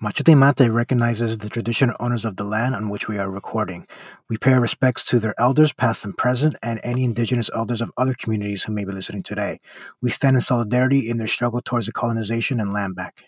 Machete Mate recognizes the traditional owners of the land on which we are recording. We pay our respects to their elders, past and present, and any indigenous elders of other communities who may be listening today. We stand in solidarity in their struggle towards the colonization and land back.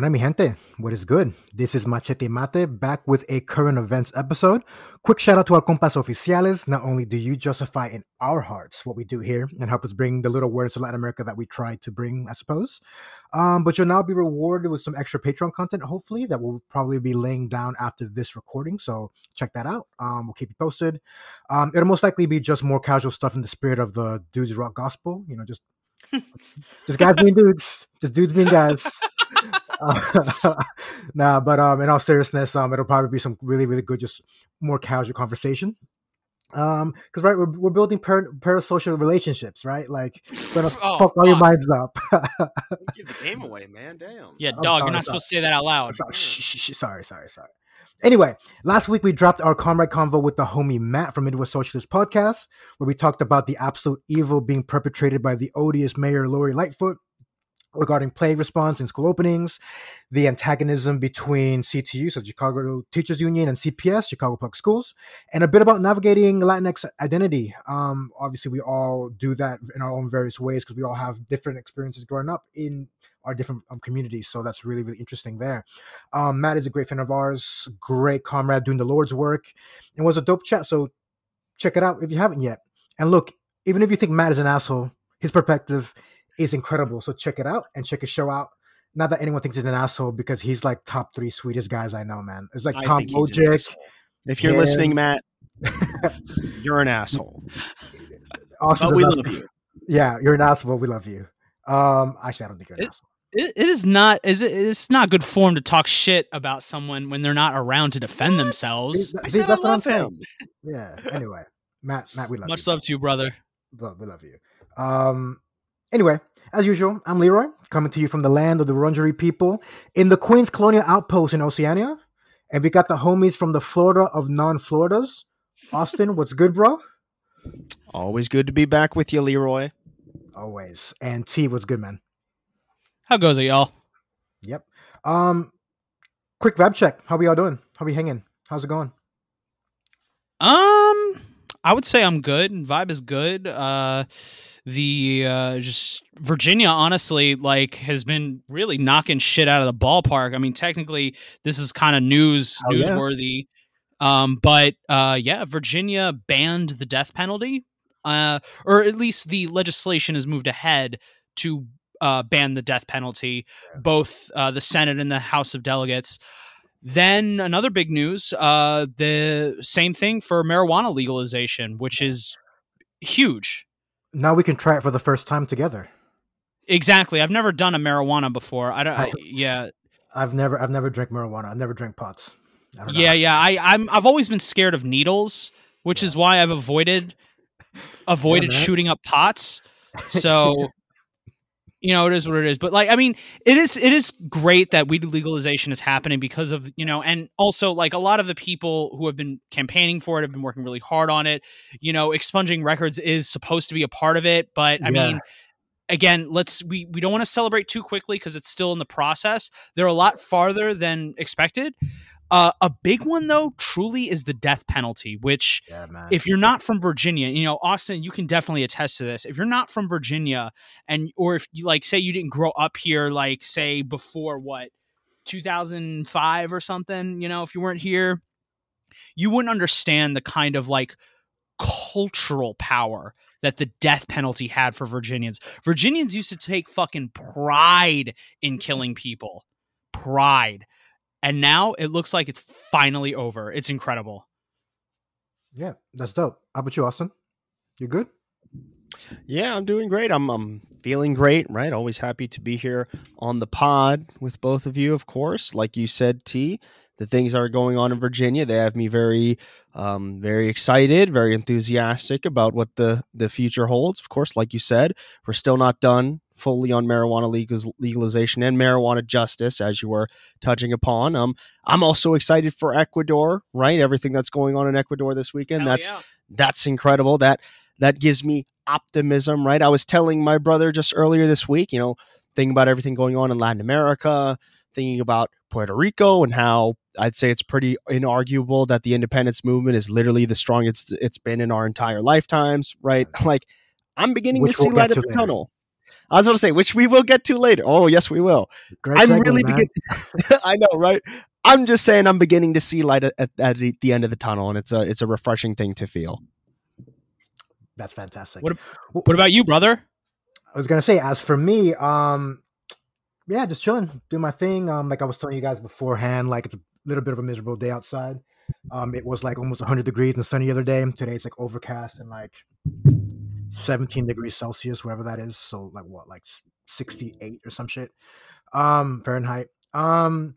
Buena mi gente, what is good? This is Machete Mate back with a current events episode. Quick shout out to our compas oficiales. Not only do you justify in our hearts what we do here and help us bring the little words of Latin America that we try to bring, I suppose, um, but you'll now be rewarded with some extra Patreon content, hopefully, that will probably be laying down after this recording. So check that out. Um, we'll keep you posted. Um, it'll most likely be just more casual stuff in the spirit of the dudes rock gospel, you know, just just guys being dudes, just dudes being guys. Uh, nah, but um, in all seriousness, um, it'll probably be some really, really good, just more casual conversation. Um, because right, we're, we're building par- parasocial relationships, right? Like, gonna Oh, fuck all your minds up. Give the game away, man. Damn. Yeah, dog, sorry, you're not sorry. supposed to say that out loud. Sorry, shh, shh, shh, sorry, sorry, sorry. Anyway, last week we dropped our comrade convo with the homie Matt from Midwest Socialist Podcast, where we talked about the absolute evil being perpetrated by the odious Mayor Lori Lightfoot regarding plague response in school openings, the antagonism between CTU, so Chicago Teachers Union, and CPS, Chicago Public Schools, and a bit about navigating Latinx identity. Um, obviously, we all do that in our own various ways because we all have different experiences growing up in our different um, communities. So that's really, really interesting there. Um, Matt is a great friend of ours, great comrade doing the Lord's work, and was a dope chat. So check it out if you haven't yet. And look, even if you think Matt is an asshole, his perspective is incredible. So check it out and check his show out. Not that anyone thinks he's an asshole because he's like top three sweetest guys I know, man. It's like I Tom think he's an Bojic. If you're him. listening, Matt, you're an asshole. But we love you. Yeah, you're an asshole. We love you. Um, actually, I don't think you're an It- asshole. It, it is not is it, it's not good form to talk shit about someone when they're not around to defend What? themselves. I See, said I that's what I'm love saying. him. Yeah. Anyway, Matt, Matt, we love Much you. love to you, brother. Love, we love you. Um, anyway, as usual, I'm Leroy, coming to you from the land of the Wurundjeri people in the Queen's Colonial Outpost in Oceania. And we got the homies from the Florida of non-Floridas. Austin, what's good, bro? Always good to be back with you, Leroy. Always. And T, what's good, man? How goes it, y'all? Yep. Um, quick vibe check. How we all doing? How we hanging? How's it going? Um, I would say I'm good. And vibe is good. Uh, the uh, just Virginia, honestly, like has been really knocking shit out of the ballpark. I mean, technically, this is kind of news Oh, yeah. newsworthy. Um, but uh, yeah, Virginia banned the death penalty, uh, or at least the legislation has moved ahead to uh, ban the death penalty. Both uh, the Senate and the House of Delegates. Then another big news: uh, the same thing for marijuana legalization, which is huge. Now we can try it for the first time together. Exactly. I've never done a marijuana before. I don't. I, yeah, I've never, I've never drank marijuana. I've never drank pots. I don't know. yeah, yeah. I, I'm. I've always been scared of needles, which is why I've avoided avoided man. shooting up pots. So. You know, it is what it is. But like, I mean, it is it is great that weed legalization is happening because of, you know, and also like a lot of the people who have been campaigning for it have been working really hard on it. You know, expunging records is supposed to be a part of it, but I Yeah. mean, again, let's we we don't want to celebrate too quickly because it's still in the process. They're a lot farther than expected. Uh, a big one though, truly, is the death penalty, which yeah, if you're not from Virginia, you know, Austin, you can definitely attest to this. If you're not from Virginia and or if you like say you didn't grow up here like say before what 2005 or something, you know, if you weren't here, you wouldn't understand the kind of like cultural power that the death penalty had for Virginians. Virginians used to take fucking pride in killing people. Pride. And now it looks like it's finally over. It's incredible. yeah, that's dope. How about you, Austin? You good? Yeah, I'm doing great. I'm I'm feeling great, right? Always happy to be here on the pod with both of you, of course. Like you said, T, the things that are going on in Virginia. They have me very, um, very excited, very enthusiastic about what the the future holds. Of course, like you said, we're still not done fully on marijuana legal- legalization and marijuana justice, as you were touching upon. Um, I'm also excited for Ecuador, right? Everything that's going on in Ecuador this weekend. Hell that's yeah. that's incredible. That that gives me optimism, right? I was telling my brother just earlier this week, you know, thinking about everything going on in Latin America, thinking about Puerto Rico and how I'd say it's pretty inarguable that the independence movement is literally the strongest it's been in our entire lifetimes, right? Like I'm beginning Which to see we'll light at the later. tunnel. I was going to say, which we will get to later. Oh, yes, we will. Great I'm segue, really man. beginning. I know, right? I'm just saying, I'm beginning to see light at, at, at the- the end of the tunnel, and it's a it's a refreshing thing to feel. That's fantastic. What What about you, brother? I was gonna say, as for me, um, yeah, just chilling, doing my thing. Um, like I was telling you guys beforehand, like it's a little bit of a miserable day outside. Um, it was like almost 100 degrees and sunny the other day. Today it's like overcast and like 17 degrees Celsius, wherever that is. So like what, like 68 or some shit. Um, Fahrenheit. Um,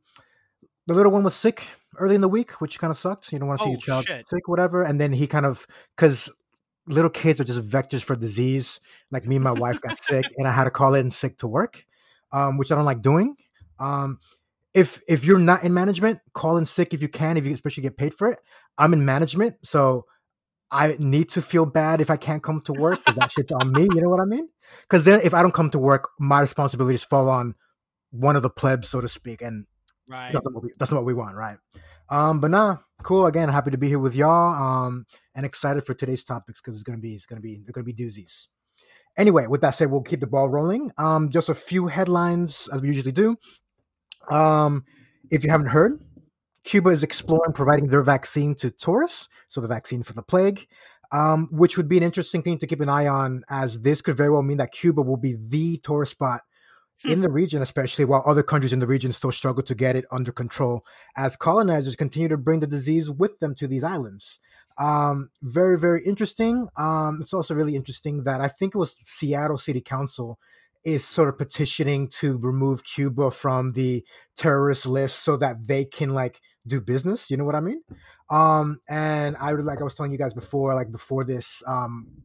the little one was sick early in the week, which kind of sucked. You don't want to see Oh, your child shit. sick, whatever. And then he kind of because little kids are just vectors for disease. Like me and my wife got sick, and I had to call in sick to work, um, which I don't like doing. Um, if if you're not in management, call in sick if you can, if you especially get paid for it. I'm in management, so I need to feel bad if I can't come to work because that shit's on me. You know what I mean? Because then if I don't come to work, my responsibilities fall on one of the plebs, so to speak, and Right. that's not what we, that's not what we want, right? Um, but nah, cool. Again, happy to be here with y'all. Um, and excited for today's topics because it's gonna be it's gonna be they're gonna be doozies. Anyway, with that said, we'll keep the ball rolling. Um, just a few headlines as we usually do. Um, if you haven't heard, Cuba is exploring providing their vaccine to tourists, so the vaccine for the plague, um, which would be an interesting thing to keep an eye on, as this could very well mean that Cuba will be the tourist spot in the region, especially while other countries in the region still struggle to get it under control, as colonizers continue to bring the disease with them to these islands. Um, very, very interesting. Um, it's also really interesting that I think it was Seattle City Council is sort of petitioning to remove Cuba from the terrorist list so that they can like do business. You know what I mean? Um, and I would like I was telling you guys before, like before this, um,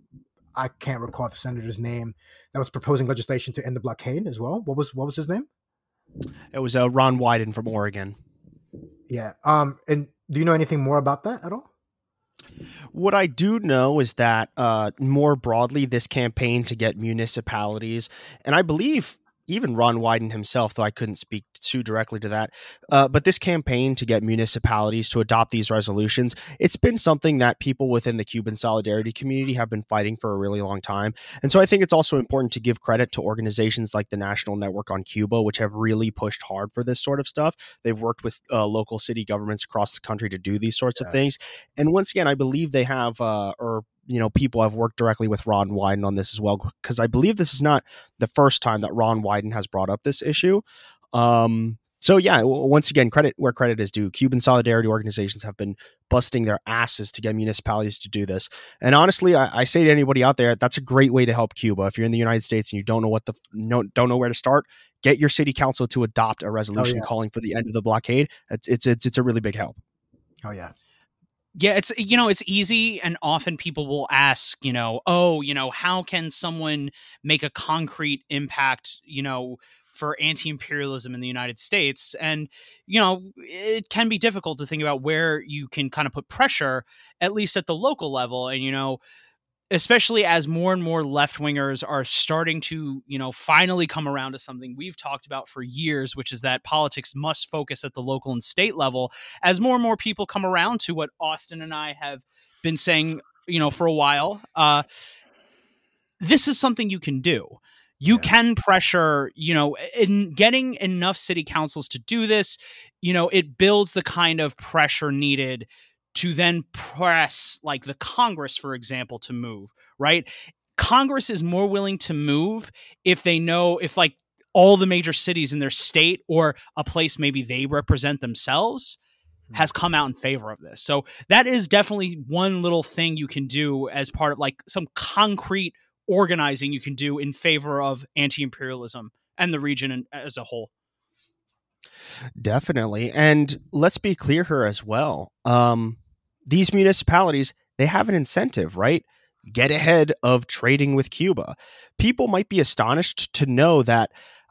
I can't recall the senator's name that was proposing legislation to end the blockade as well. What was what was his name? It was uh, Ron Wyden from Oregon. Yeah. Um, and do you know anything more about that at all? What I do know is that uh, more broadly, this campaign to get municipalities, and I believe even Ron Wyden himself, though I couldn't speak too directly to that, uh, but this campaign to get municipalities to adopt these resolutions, it's been something that people within the Cuban solidarity community have been fighting for a really long time. And so I think it's also important to give credit to organizations like the National Network on Cuba, which have really pushed hard for this sort of stuff. They've worked with uh, local city governments across the country to do these sorts Yeah. of things. And once again, I believe they have, uh, or you know, people have worked directly with Ron Wyden on this as well, because I believe this is not the first time that Ron Wyden has brought up this issue. Um, so yeah, once again, credit where credit is due. Cuban solidarity organizations have been busting their asses to get municipalities to do this. And honestly, I, I say to anybody out there, that's a great way to help Cuba. If you're in the United States and you don't know what the no, don't know where to start, get your city council to adopt a resolution yeah. calling for the end of the blockade. It's it's it's, it's a really big help. Oh yeah. Yeah, it's you know, it's easy and often people will ask, you know, oh, you know, how can someone make a concrete impact, you know, for anti-imperialism in the United States? And you know, it can be difficult to think about where you can kind of put pressure at least at the local level and you know, especially as more and more left-wingers are starting to, you know, finally come around to something we've talked about for years, which is that politics must focus at the local and state level as more and more people come around to what Austin and I have been saying, you know, for a while, uh, this is something you can do. You Yeah. can pressure, you know, in getting enough city councils to do this, you know, it builds the kind of pressure needed to then press like the Congress, for example, to move, right? Congress is more willing to move if they know if like all the major cities in their state or a place maybe they represent themselves has come out in favor of this. So that is definitely one little thing you can do as part of like some concrete organizing you can do in favor of anti-imperialism and the region as a whole. Definitely. And let's be clear here as well. Um, these municipalities, they have an incentive, right? Get ahead of trading with Cuba. People might be astonished to know that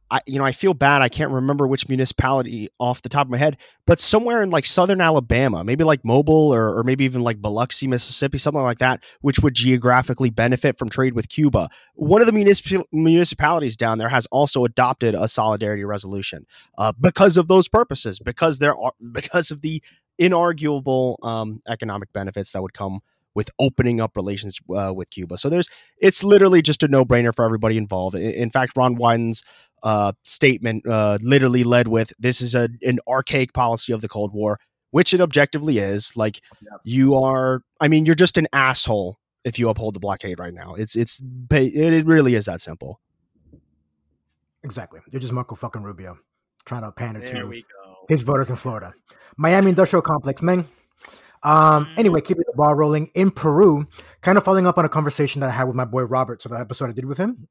I, you know, I feel bad. I can't remember which municipality off the top of my head, but somewhere in like southern Alabama, maybe like Mobile or, or maybe even like Biloxi, Mississippi, something like that, which would geographically benefit from trade with Cuba. One of the municip- municipalities down there has also adopted a solidarity resolution uh, because of those purposes, because there are because of the inarguable um, economic benefits that would come with opening up relations uh, with Cuba. So there's it's literally just a no brainer for everybody involved. In, in fact, Ron Wyden's uh, statement uh, literally led with this is a, an archaic policy of the Cold War, which it objectively is. Like you are, I mean, you're just an asshole if you uphold the blockade right now. It's it's it really is that simple. Exactly. You're just Marco fucking Rubio trying to pander there to his voters in Florida. Miami Industrial Complex, man. Um, mm-hmm. anyway, keeping the ball rolling in Peru, kind of following up on a conversation that I had with my boy Robert. So the episode I did with him,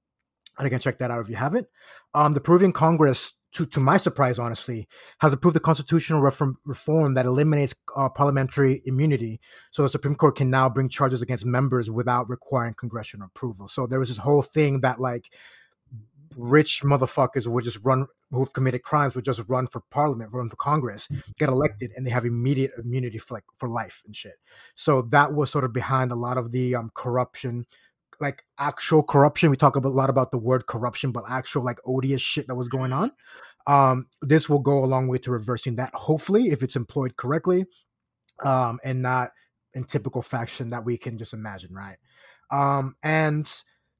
and again, check that out if you haven't. Um, the Peruvian Congress, to to my surprise, honestly, has approved the constitutional reform, reform that eliminates uh, parliamentary immunity, so the Supreme Court can now bring charges against members without requiring congressional approval. So there was this whole thing that like rich motherfuckers would just run who've committed crimes would just run for parliament, run for Congress, get elected, and they have immediate immunity for like for life and shit. So that was sort of behind a lot of the um, corruption, like actual corruption. We talk about, a lot about the word corruption, but actual like odious shit that was going on. Um, this will go a long way to reversing that, hopefully, if it's employed correctly, um, and not in typical fashion that we can just imagine, right? Um, and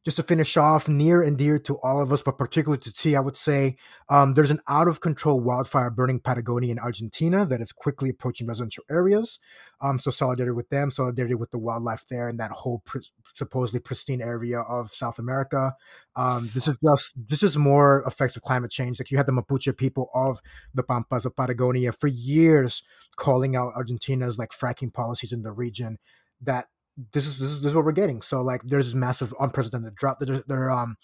just to finish off, near and dear to all of us, but particularly to T, I would say um, there's an out of control wildfire burning Patagonia in Argentina that is quickly approaching residential areas. Um, so, solidarity with them, solidarity with the wildlife there in that whole pr- supposedly pristine area of South America. Um, this is just, this is more effects of climate change. Like you had the Mapuche people of the Pampas of Patagonia for years calling out Argentina's like fracking policies in the region that this is this is, this is what we're getting. So like there's this massive unprecedented drought that they're, um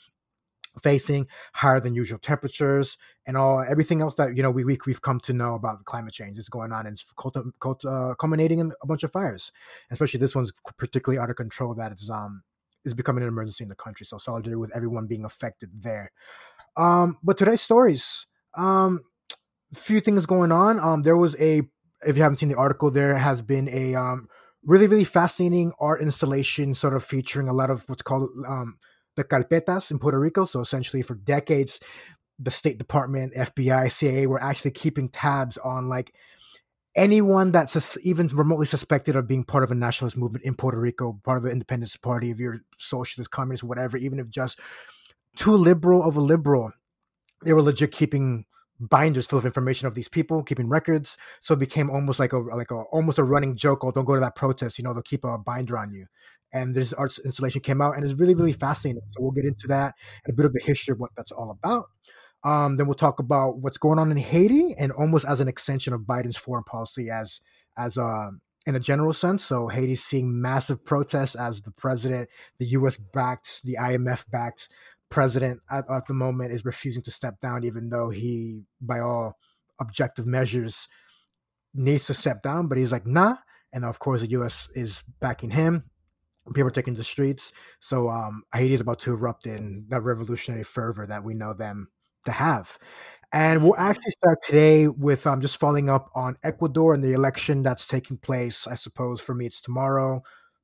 facing higher than usual temperatures and all everything else that you know we, we we've come to know about climate change is going on and it's cult, cult, uh, culminating in a bunch of fires. Especially this one's particularly out of control that it's um is becoming an emergency in the country. So solidarity with everyone being affected there. Um but today's stories um few things going on. Um there was a if you haven't seen the article there has been a um really really fascinating art installation sort of featuring a lot of what's called um, the carpetas in Puerto Rico. So essentially, for decades, the State Department, FBI, CIA were actually keeping tabs on like anyone that's even remotely suspected of being part of a nationalist movement in Puerto Rico, part of the Independence Party, if you're socialist, communist, whatever, even if just too liberal of a liberal, they were legit keeping binders full of information of these people, keeping records. So it became almost like a like a almost a running joke. Oh, don't go to that protest. You know, they'll keep a binder on you. And this art installation came out, and it's really really fascinating. So we'll get into that and a bit of the history of what that's all about. Um, then we'll talk about what's going on in Haiti, and almost as an extension of Biden's foreign policy, as as um in a general sense. So Haiti's seeing massive protests as the president, the U.S. backed, the IMF backed president at, at the moment is refusing to step down, even though he, by all objective measures, needs to step down. But he's like, nah. And of course, the U.S. is backing him. People are taking the streets. So um, Haiti is about to erupt in that revolutionary fervor that we know them to have. And we'll actually start today with um, just following up on Ecuador and the election that's taking place. I suppose for me, it's tomorrow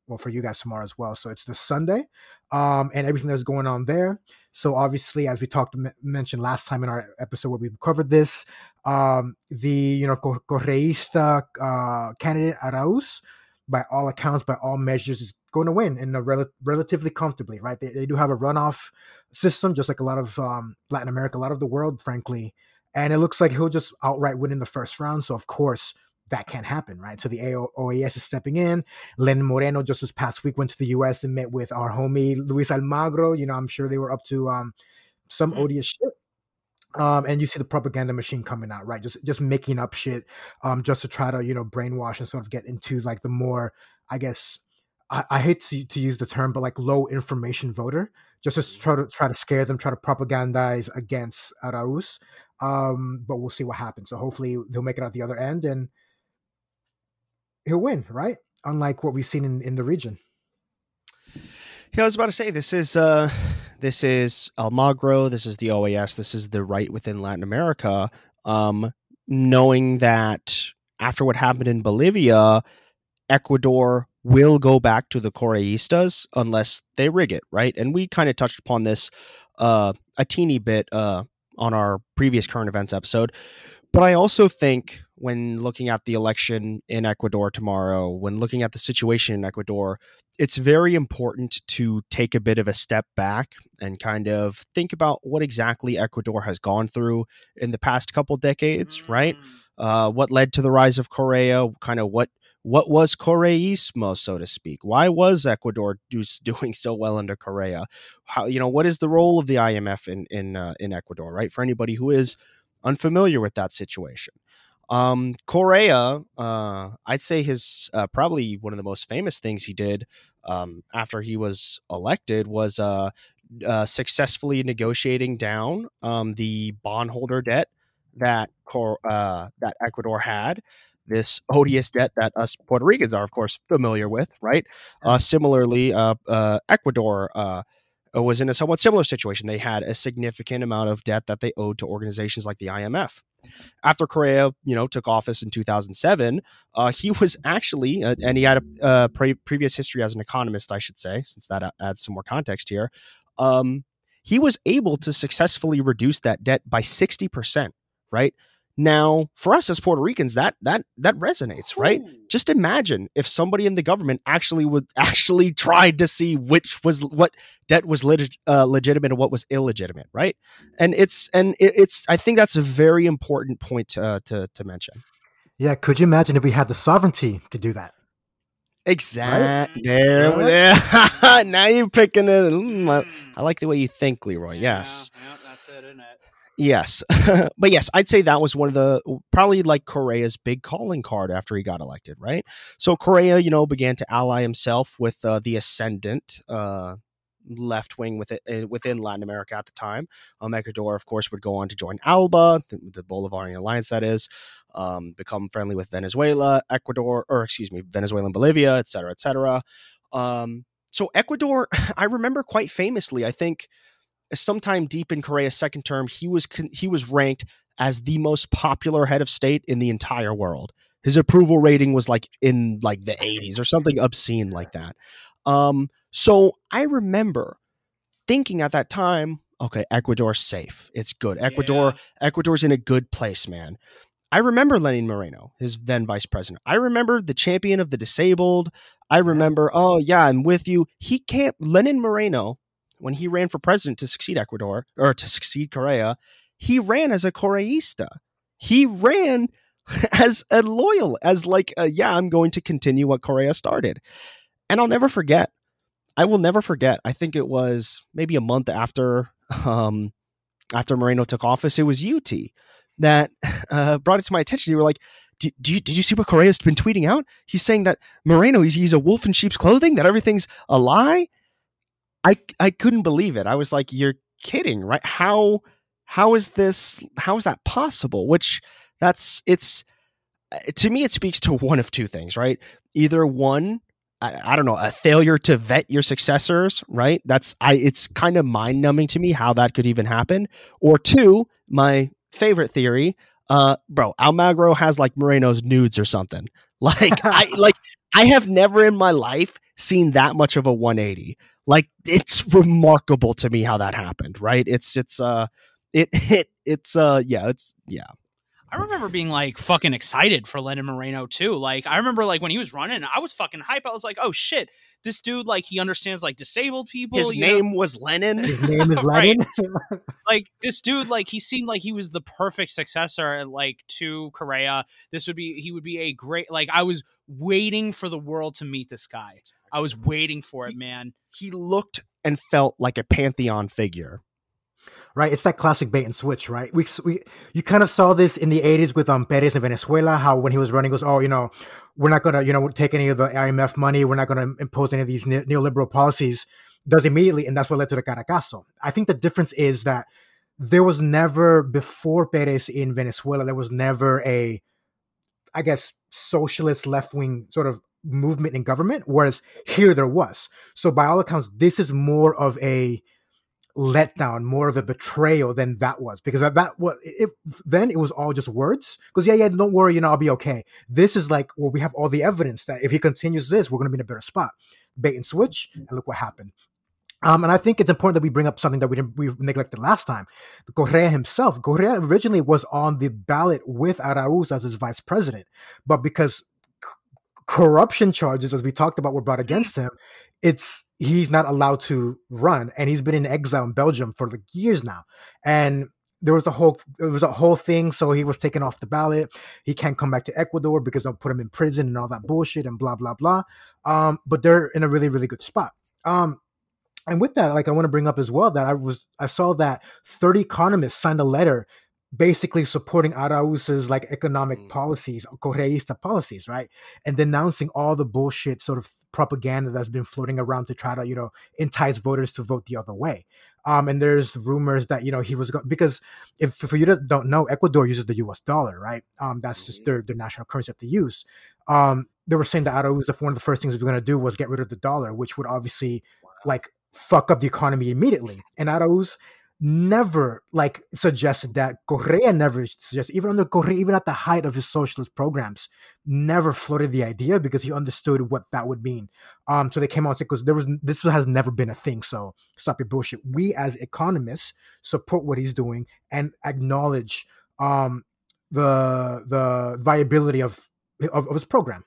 well for you guys tomorrow as well so it's this sunday um and everything that's going on there. So obviously as we talked mentioned last time in our episode where we covered this um the you know correísta uh candidate arauz by all accounts by all measures is going to win in a rel- relatively comfortably right? They, they do have a runoff system just like a lot of um latin america a lot of the world frankly. And it looks like he'll just outright win in the first round. So of course that can't happen, right? So the OAS is stepping in. Len Moreno just this past week went to the U.S. and met with our homie Luis Almagro. You know, I'm sure they were up to um, some mm-hmm. odious shit. Um, and you see the propaganda machine coming out, right? Just just making up shit, um, just to try to you know brainwash and sort of get into like the more, I guess, I, I hate to, to use the term, but like low information voter, just to try to try to scare them, try to propagandize against Arauz. Um, but we'll see what happens. So hopefully they'll make it out the other end and he'll win, right? Unlike what we've seen in, in the region. Yeah, I was about to say this is uh this is Almagro, this is the OAS, this is the right within Latin America. Um, knowing that after what happened in Bolivia, Ecuador will go back to the Correistas unless they rig it, right? And we kind of touched upon this uh, a teeny bit uh, on our previous current events episode. But I also think when looking at the election in Ecuador tomorrow, when looking at the situation in Ecuador, it's very important to take a bit of a step back and kind of think about what exactly Ecuador has gone through in the past couple decades, right? Mm. Uh, what led to the rise of Correa, kind of what what was Correísmo, so to speak? Why was Ecuador do, doing so well under Correa? How you know what is the role of the IMF in in uh, in Ecuador? Right for anybody who is unfamiliar with that situation. Um, Correa, uh, I'd say his uh, probably one of the most famous things he did um, after he was elected was uh, uh, successfully negotiating down um, the bondholder debt that Cor- uh, that Ecuador had. This odious debt that us Puerto Ricans are, of course, familiar with, right? Uh, similarly, uh, uh, Ecuador uh, was in a somewhat similar situation. They had a significant amount of debt that they owed to organizations like the IMF. After Correa, you know, took office in 2007, uh, he was actually, uh, and he had a uh, pre- previous history as an economist, I should say, since that adds some more context here. Um, he was able to successfully reduce that debt by 60%, right? Now, for us as Puerto Ricans, that that that resonates, right? Just imagine if somebody in the government actually would actually tried to see which was what debt was leg- uh, legitimate and what was illegitimate, right? And it's and it, it's I think that's a very important point to, uh, to to mention. Yeah, could you imagine if we had the sovereignty to do that? Exactly. There, there. now you're picking it. Mm, I, I, like the way you think, Leroy. Yes. Yeah, that's it, isn't it? Yes. but yes, I'd say that was one of the probably like Correa's big calling card after he got elected, right? So Correa, you know, began to ally himself with uh, the ascendant uh, left wing with it, within Latin America at the time. Um, Ecuador, of course, would go on to join ALBA, the, the Bolivarian alliance, that is, um, become friendly with Venezuela, Ecuador, or excuse me, Venezuela and Bolivia, et cetera, et cetera. Um, so Ecuador, I remember quite famously, I think sometime deep in Correa's second term, he was he was ranked as the most popular head of state in the entire world. His approval rating was like in like the 80s or something obscene like that. Um, so I remember thinking at that time, okay, Ecuador's safe. It's good. Ecuador, yeah. Ecuador's in a good place, man. I remember Lenin Moreno, his then vice president. I remember the champion of the disabled. I remember, oh yeah, I'm with you. He can't Lenin Moreno when he ran for president to succeed Ecuador or to succeed Correa, he ran as a Correísta. He ran as a loyal, as like, a, yeah, I'm going to continue what Correa started. And I'll never forget. I will never forget. I think it was maybe a month after um, after Moreno took office. It was UT that uh, brought it to my attention. You were like, did, you, did you see what Correa's been tweeting out? He's saying that Moreno, he's, he's a wolf in sheep's clothing, that everything's a lie. I I couldn't believe it. I was like, "You're kidding, right? How how is this? How is that possible?" Which that's it's uh, to me, it speaks to one of two things, right? Either one, I, I don't know, a failure to vet your successors, right? That's I. It's kind of mind numbing to me how that could even happen. Or two, my favorite theory, uh, bro, Almagro has like Moreno's nudes or something. Like I like I have never in my life seen that much of a 180 like it's remarkable to me how that happened right? It's it's uh it it it's uh yeah it's yeah I remember being like fucking excited for Lenin Moreno too. Like I remember like when he was running, I was fucking hype. I was like, oh shit, this dude like he understands like disabled people. His name know? was Lenin. His name is Lenin. like this dude, like he seemed like he was the perfect successor like to Correa. This would be he would be a great like I was waiting for the world to meet this guy. I was waiting for it, man. He looked and felt like a pantheon figure. Right, it's that classic bait and switch, right? We, we you kind of saw this in the '80s with um Perez in Venezuela. How when he was running, goes, oh, you know, we're not gonna, you know, take any of the IMF money. We're not gonna impose any of these ne- neoliberal policies. Does immediately, and that's what led to the Caracazo. I think the difference is that there was never before Perez in Venezuela, there was never a, I guess, socialist left wing sort of movement in government, whereas here there was. So by all accounts, this is more of a letdown, more of a betrayal than that was because that, that was it, then it was all just words. Because yeah, yeah, don't worry, you know, I'll be okay. This is like, well, we have all the evidence that if he continues this, we're going to be in a better spot. Bait and switch, and look what happened. Um, and I think it's important that we bring up something that we didn't we neglected last time. Correa himself, Correa originally was on the ballot with Arauz as his vice president, but because corruption charges, as we talked about, were brought against him, it's he's not allowed to run, and he's been in exile in Belgium for like years now. And there was a whole there was a whole thing, so he was taken off the ballot. He can't come back to Ecuador because they'll put him in prison and all that bullshit and blah blah blah. Um, but they're in a really really good spot. Um, and with that, like I want to bring up as well that I was I saw that 30 economists signed a letter basically supporting Arauz's like economic mm. policies, Correista policies, right? And denouncing all the bullshit sort of propaganda that's been floating around to try to, you know, entice voters to vote the other way. Um, and there's rumors that, you know, he was going because if for you that don't know, Ecuador uses the US dollar, right? Um, that's just mm-hmm. their, their national currency that they use. Um, they were saying that Arauz, one of the first things we were going to do was get rid of the dollar, which would obviously like fuck up the economy immediately. And Arauz never like suggested that. Correa never suggested, even under Correa, even at the height of his socialist programs, never floated the idea because he understood what that would mean. Um, so they came out because there was this has never been a thing. So stop your bullshit. We as economists support what he's doing and acknowledge um the the viability of of, of his program.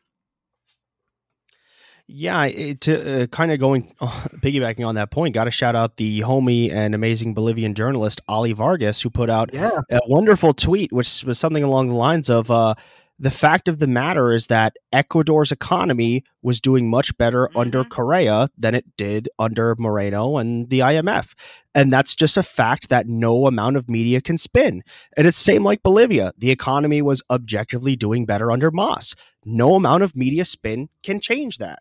Yeah, it, to uh, kind of going uh, piggybacking on that point, got to shout out the homie and amazing Bolivian journalist Ollie Vargas, who put out yeah. a wonderful tweet, which was something along the lines of uh, the fact of the matter is that Ecuador's economy was doing much better mm-hmm. under Correa than it did under Moreno and the IMF. And that's just a fact that no amount of media can spin. And it's same like Bolivia. The economy was objectively doing better under MAS. No amount of media spin can change that.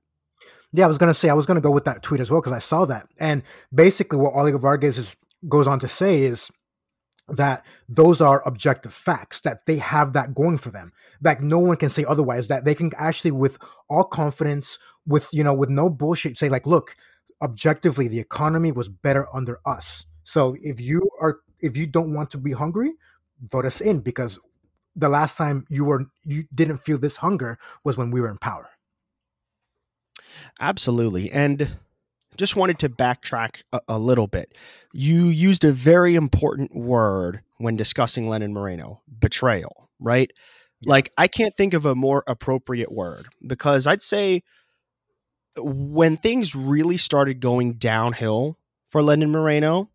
Yeah, I was gonna say I was gonna go with that tweet as well because I saw that, and basically what Oliver Vargas is, goes on to say is that those are objective facts that they have that going for them that no one can say otherwise that they can actually with all confidence with you know with no bullshit say like look objectively the economy was better under us. So if you are if you don't want to be hungry vote us in because the last time you were you didn't feel this hunger was when we were in power Absolutely. And just wanted to backtrack a, a, little bit. You used a very important word when discussing Lenin Moreno betrayal, right? Yeah. Like, I can't think of a more appropriate word because I'd say when things really started going downhill for Lenin Moreno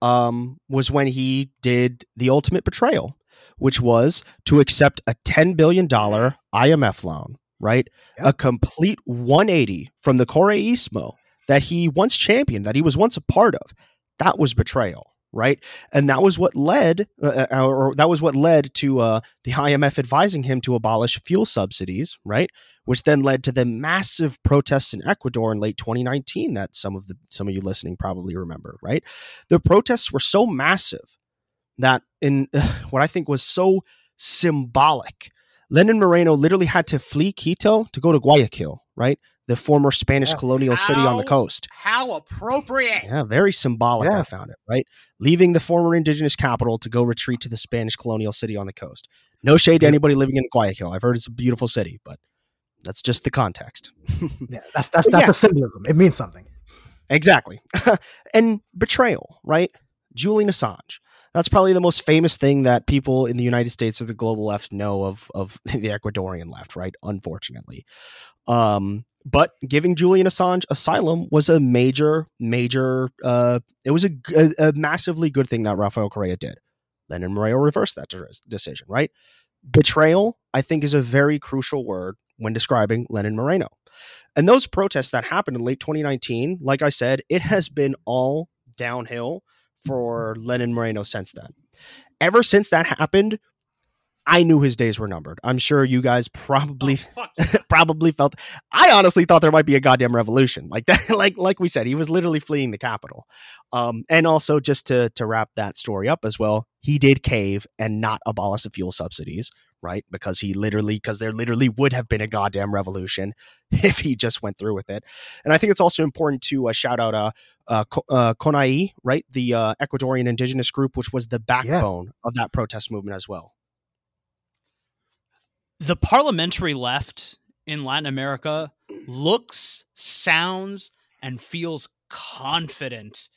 um, was when he did the ultimate betrayal, which was to accept a $10 billion IMF loan right? Yep. A complete 180 from the Correísmo that he once championed, that he was once a part of. That was betrayal, right? And that was what led, uh, uh or that was what led to uh, the IMF advising him to abolish fuel subsidies, right? Which then led to the massive protests in Ecuador in late 2019 that some of the some of you listening probably remember, right? The protests were so massive that in uh, what I think was so symbolic Lenin Moreno literally had to flee Quito to go to Guayaquil, right? The former Spanish yeah. colonial how, city on the coast. How appropriate. Yeah, very symbolic, yeah. I found it, right? Leaving the former indigenous capital to go retreat to the Spanish colonial city on the coast. No shade to anybody living in Guayaquil. I've heard it's a beautiful city, but that's just the context. yeah, that's that's that's yeah. a symbolism. It means something. Exactly. and betrayal, right? Julian Assange that's probably the most famous thing that people in the United States or the global left know of of the Ecuadorian left, right? Unfortunately. Um, but giving Julian Assange asylum was a major, major. Uh, it was a, a, a massively good thing that Rafael Correa did. Lenin Moreno reversed that decision, right? Betrayal, I think, is a very crucial word when describing Lenin Moreno. And those protests that happened in late 2019, like I said, it has been all downhill for Lenin Moreno since then. Ever since that happened, I knew his days were numbered. I'm sure you guys probably Oh, probably felt I honestly thought there might be a goddamn revolution. Like that like like we said, he was literally fleeing the capital. Um and also just to to wrap that story up as well, he did cave and not abolish the fuel subsidies, right? Because he literally because there literally would have been a goddamn revolution if he just went through with it. And I think it's also important to uh, shout out uh uh, uh CONAIE, right? The uh, Ecuadorian indigenous group which was the backbone of that protest movement as well. the parliamentary left in Latin America looks, sounds, and feels confident.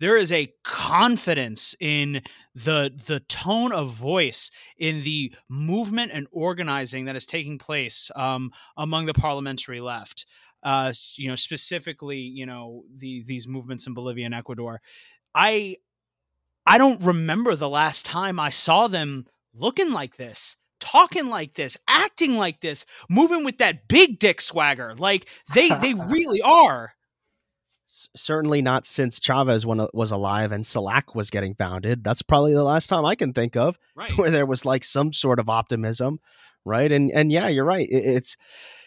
There is a confidence in the the tone of voice in the movement and organizing that is taking place um, among the parliamentary left. Uh, you know, specifically, you know, the these movements in Bolivia and Ecuador. I I don't remember the last time I saw them looking like this talking like this, acting like this, moving with that big dick swagger. Like they they really are. S- certainly not since Chavez when, was alive and CELAC was getting founded. That's probably the last time I can think of Right. where there was like some sort of optimism, right? And and yeah, you're right. It- it's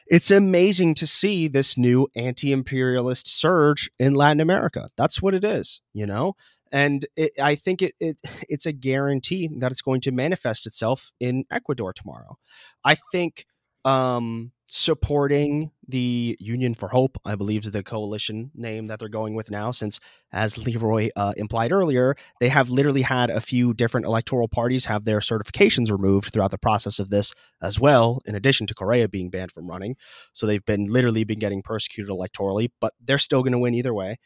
it's amazing to see this new anti-imperialist surge in Latin America. That's what it is, you know. And it, I think it, it it's a guarantee that it's going to manifest itself in Ecuador tomorrow. I think um, supporting the Union for Hope, I believe is the coalition name that they're going with now, since as Leroy uh, implied earlier, they have literally had a few different electoral parties have their certifications removed throughout the process of this as well, in addition to Correa being banned from running. So they've been literally been getting persecuted electorally, but they're still going to win either way.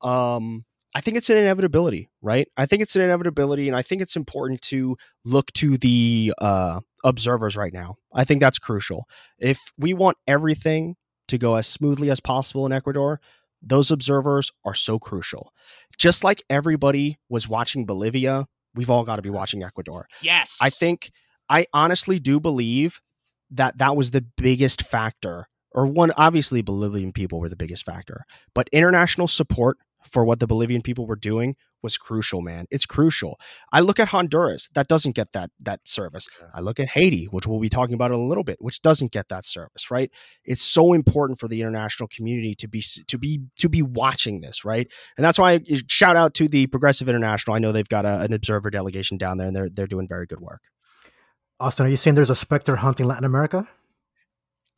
Um, I think it's an inevitability, right? I think it's an inevitability, and I think it's important to look to the uh, observers right now. I think that's crucial. If we want everything to go as smoothly as possible in Ecuador, those observers are so crucial. Just like everybody was watching Bolivia, we've all got to be watching Ecuador. Yes. I think I honestly do believe that that was the biggest factor, or one, obviously, Bolivian people were the biggest factor, but international support for what the Bolivian people were doing was crucial, man. It's crucial. I look at Honduras, that doesn't get that that service. I look at Haiti, which we'll be talking about in a little bit, which doesn't get that service, right? It's so important for the international community to be to be to be watching this, right? And that's why I eh, shout out to the Progressive International. I know they've got a, an observer delegation down there, and they're they're doing very good work. Austin, are you saying there's a specter hunting Latin America?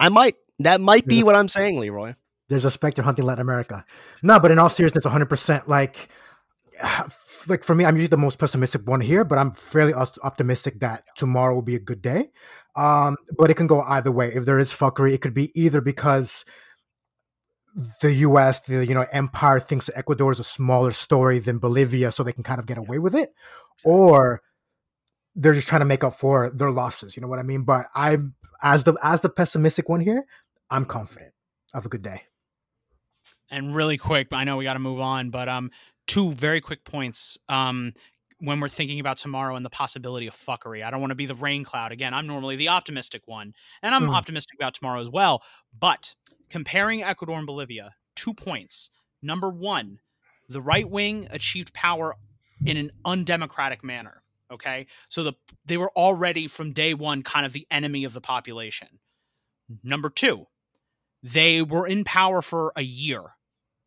I might that might be Yeah. what I'm saying, Leroy. There's a specter hunting Latin America. No, but in all seriousness, 100%. Like, like for me, I'm usually the most pessimistic one here, but I'm fairly optimistic that tomorrow will be a good day. Um, but it can go either way. If there is fuckery, it could be either because the U.S., the you know empire, thinks that Ecuador is a smaller story than Bolivia, so they can kind of get away with it, or they're just trying to make up for their losses. You know what I mean? But I'm as the as the pessimistic one here, I'm confident of a good day. and really quick, I know we got to move on, but um, two very quick points. Um, when we're thinking about tomorrow and the possibility of fuckery, I don't want to be the rain cloud again. I'm normally the optimistic one, and I'm Mm. optimistic about tomorrow as well. But comparing Ecuador and Bolivia, two points. Number one, the right wing achieved power in an undemocratic manner. Okay, so the they were already from day one kind of the enemy of the population. Number two, they were in power for a year.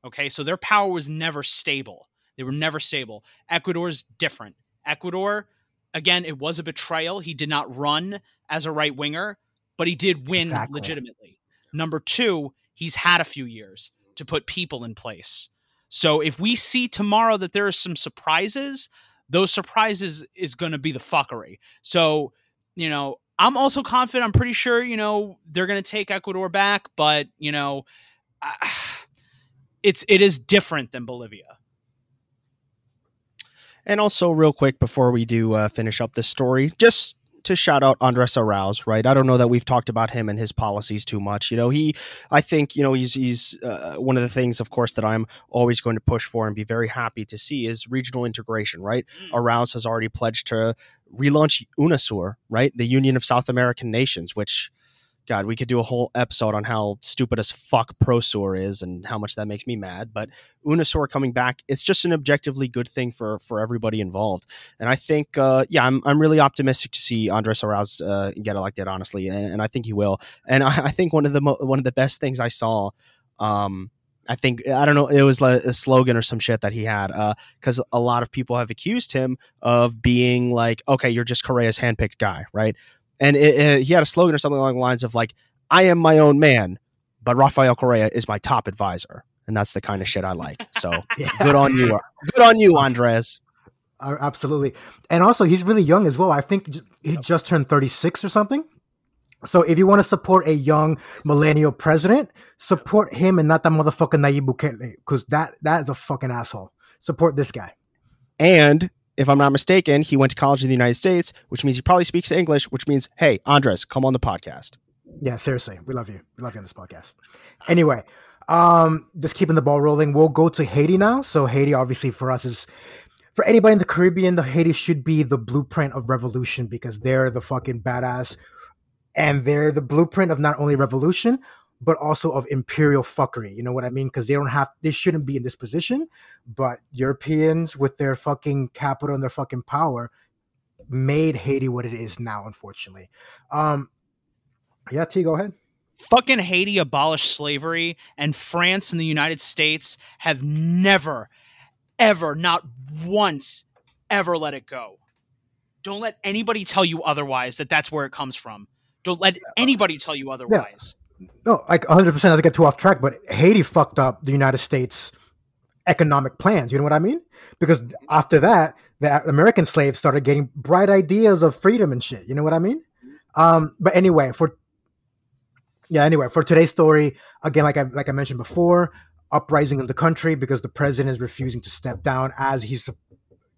Okay, so their power was never stable. They were never stable. Ecuador's different. Ecuador, again, it was a betrayal. He did not run as a right winger, but he did win Exactly. legitimately. Number two, he's had a few years to put people in place. So if we see tomorrow that there are some surprises, those surprises is going to be the fuckery. So, you know, I'm also confident. I'm pretty sure, you know, they're going to take Ecuador back, but, you know, it's it is different than Bolivia. And also, real quick before we do uh, finish up this story, just to shout out Andres Arauz, right? I don't know that we've talked about him and his policies too much. You know, he, I think, you know, he's he's uh, one of the things, of course, that I'm always going to push for and be very happy to see is regional integration, right? Arauz has already pledged to relaunch UNASUR, right? The Union of South American Nations, which God, we could do a whole episode on how stupid as fuck PROSUR is and how much that makes me mad. But UNASUR coming back, it's just an objectively good thing for for everybody involved. And I think, uh, yeah, I'm I'm really optimistic to see Andres Arauz uh, get elected, honestly, and, and, I think he will. And I, I, think one of the mo- one of the best things I saw. Um, I think I don't know. It was like a slogan or some shit that he had, because uh, a lot of people have accused him of being like, okay, you're just Correa's handpicked guy, right? And it, it, he had a slogan or something along the lines of like, "I am my own man, but Rafael Correa is my top advisor," and that's the kind of shit I like. So yeah. good on you, good on you, Andres. Uh, absolutely, and also he's really young as well. I think he just turned thirty six or something. So if you want to support a young millennial president, support him and not that motherfucker Nayib Bukele, because that that is a fucking asshole. Support this guy. And if I'm not mistaken, he went to college in the United States, which means he probably speaks English, which means, hey, Andres, come on the podcast. Yeah, seriously. We love you. We love you on this podcast. Anyway, um, just keeping the ball rolling. We'll go to Haiti now. So Haiti, obviously, for us is for anybody in the Caribbean, the Haiti should be the blueprint of revolution because they're the fucking badass and they're the blueprint of not only revolution, but also of imperial fuckery. You know what I mean? Because they don't have, they shouldn't be in this position. But Europeans, with their fucking capital and their fucking power, made Haiti what it is now. Unfortunately, um, yeah. T, go ahead. Fucking Haiti abolished slavery, and France and the United States have never, ever, not once, ever let it go. Don't let anybody tell you otherwise that that's where it comes from. Don't let anybody tell you otherwise. Yeah no, like 100 percent. Not to get too off track, but Haiti fucked up the United States economic plans. You know what I mean? Because after that, the American slaves started getting bright ideas of freedom and shit. You know what I mean? Um, but anyway, for yeah, anyway, for today's story, again, like I like I mentioned before, uprising in the country because the president is refusing to step down as he's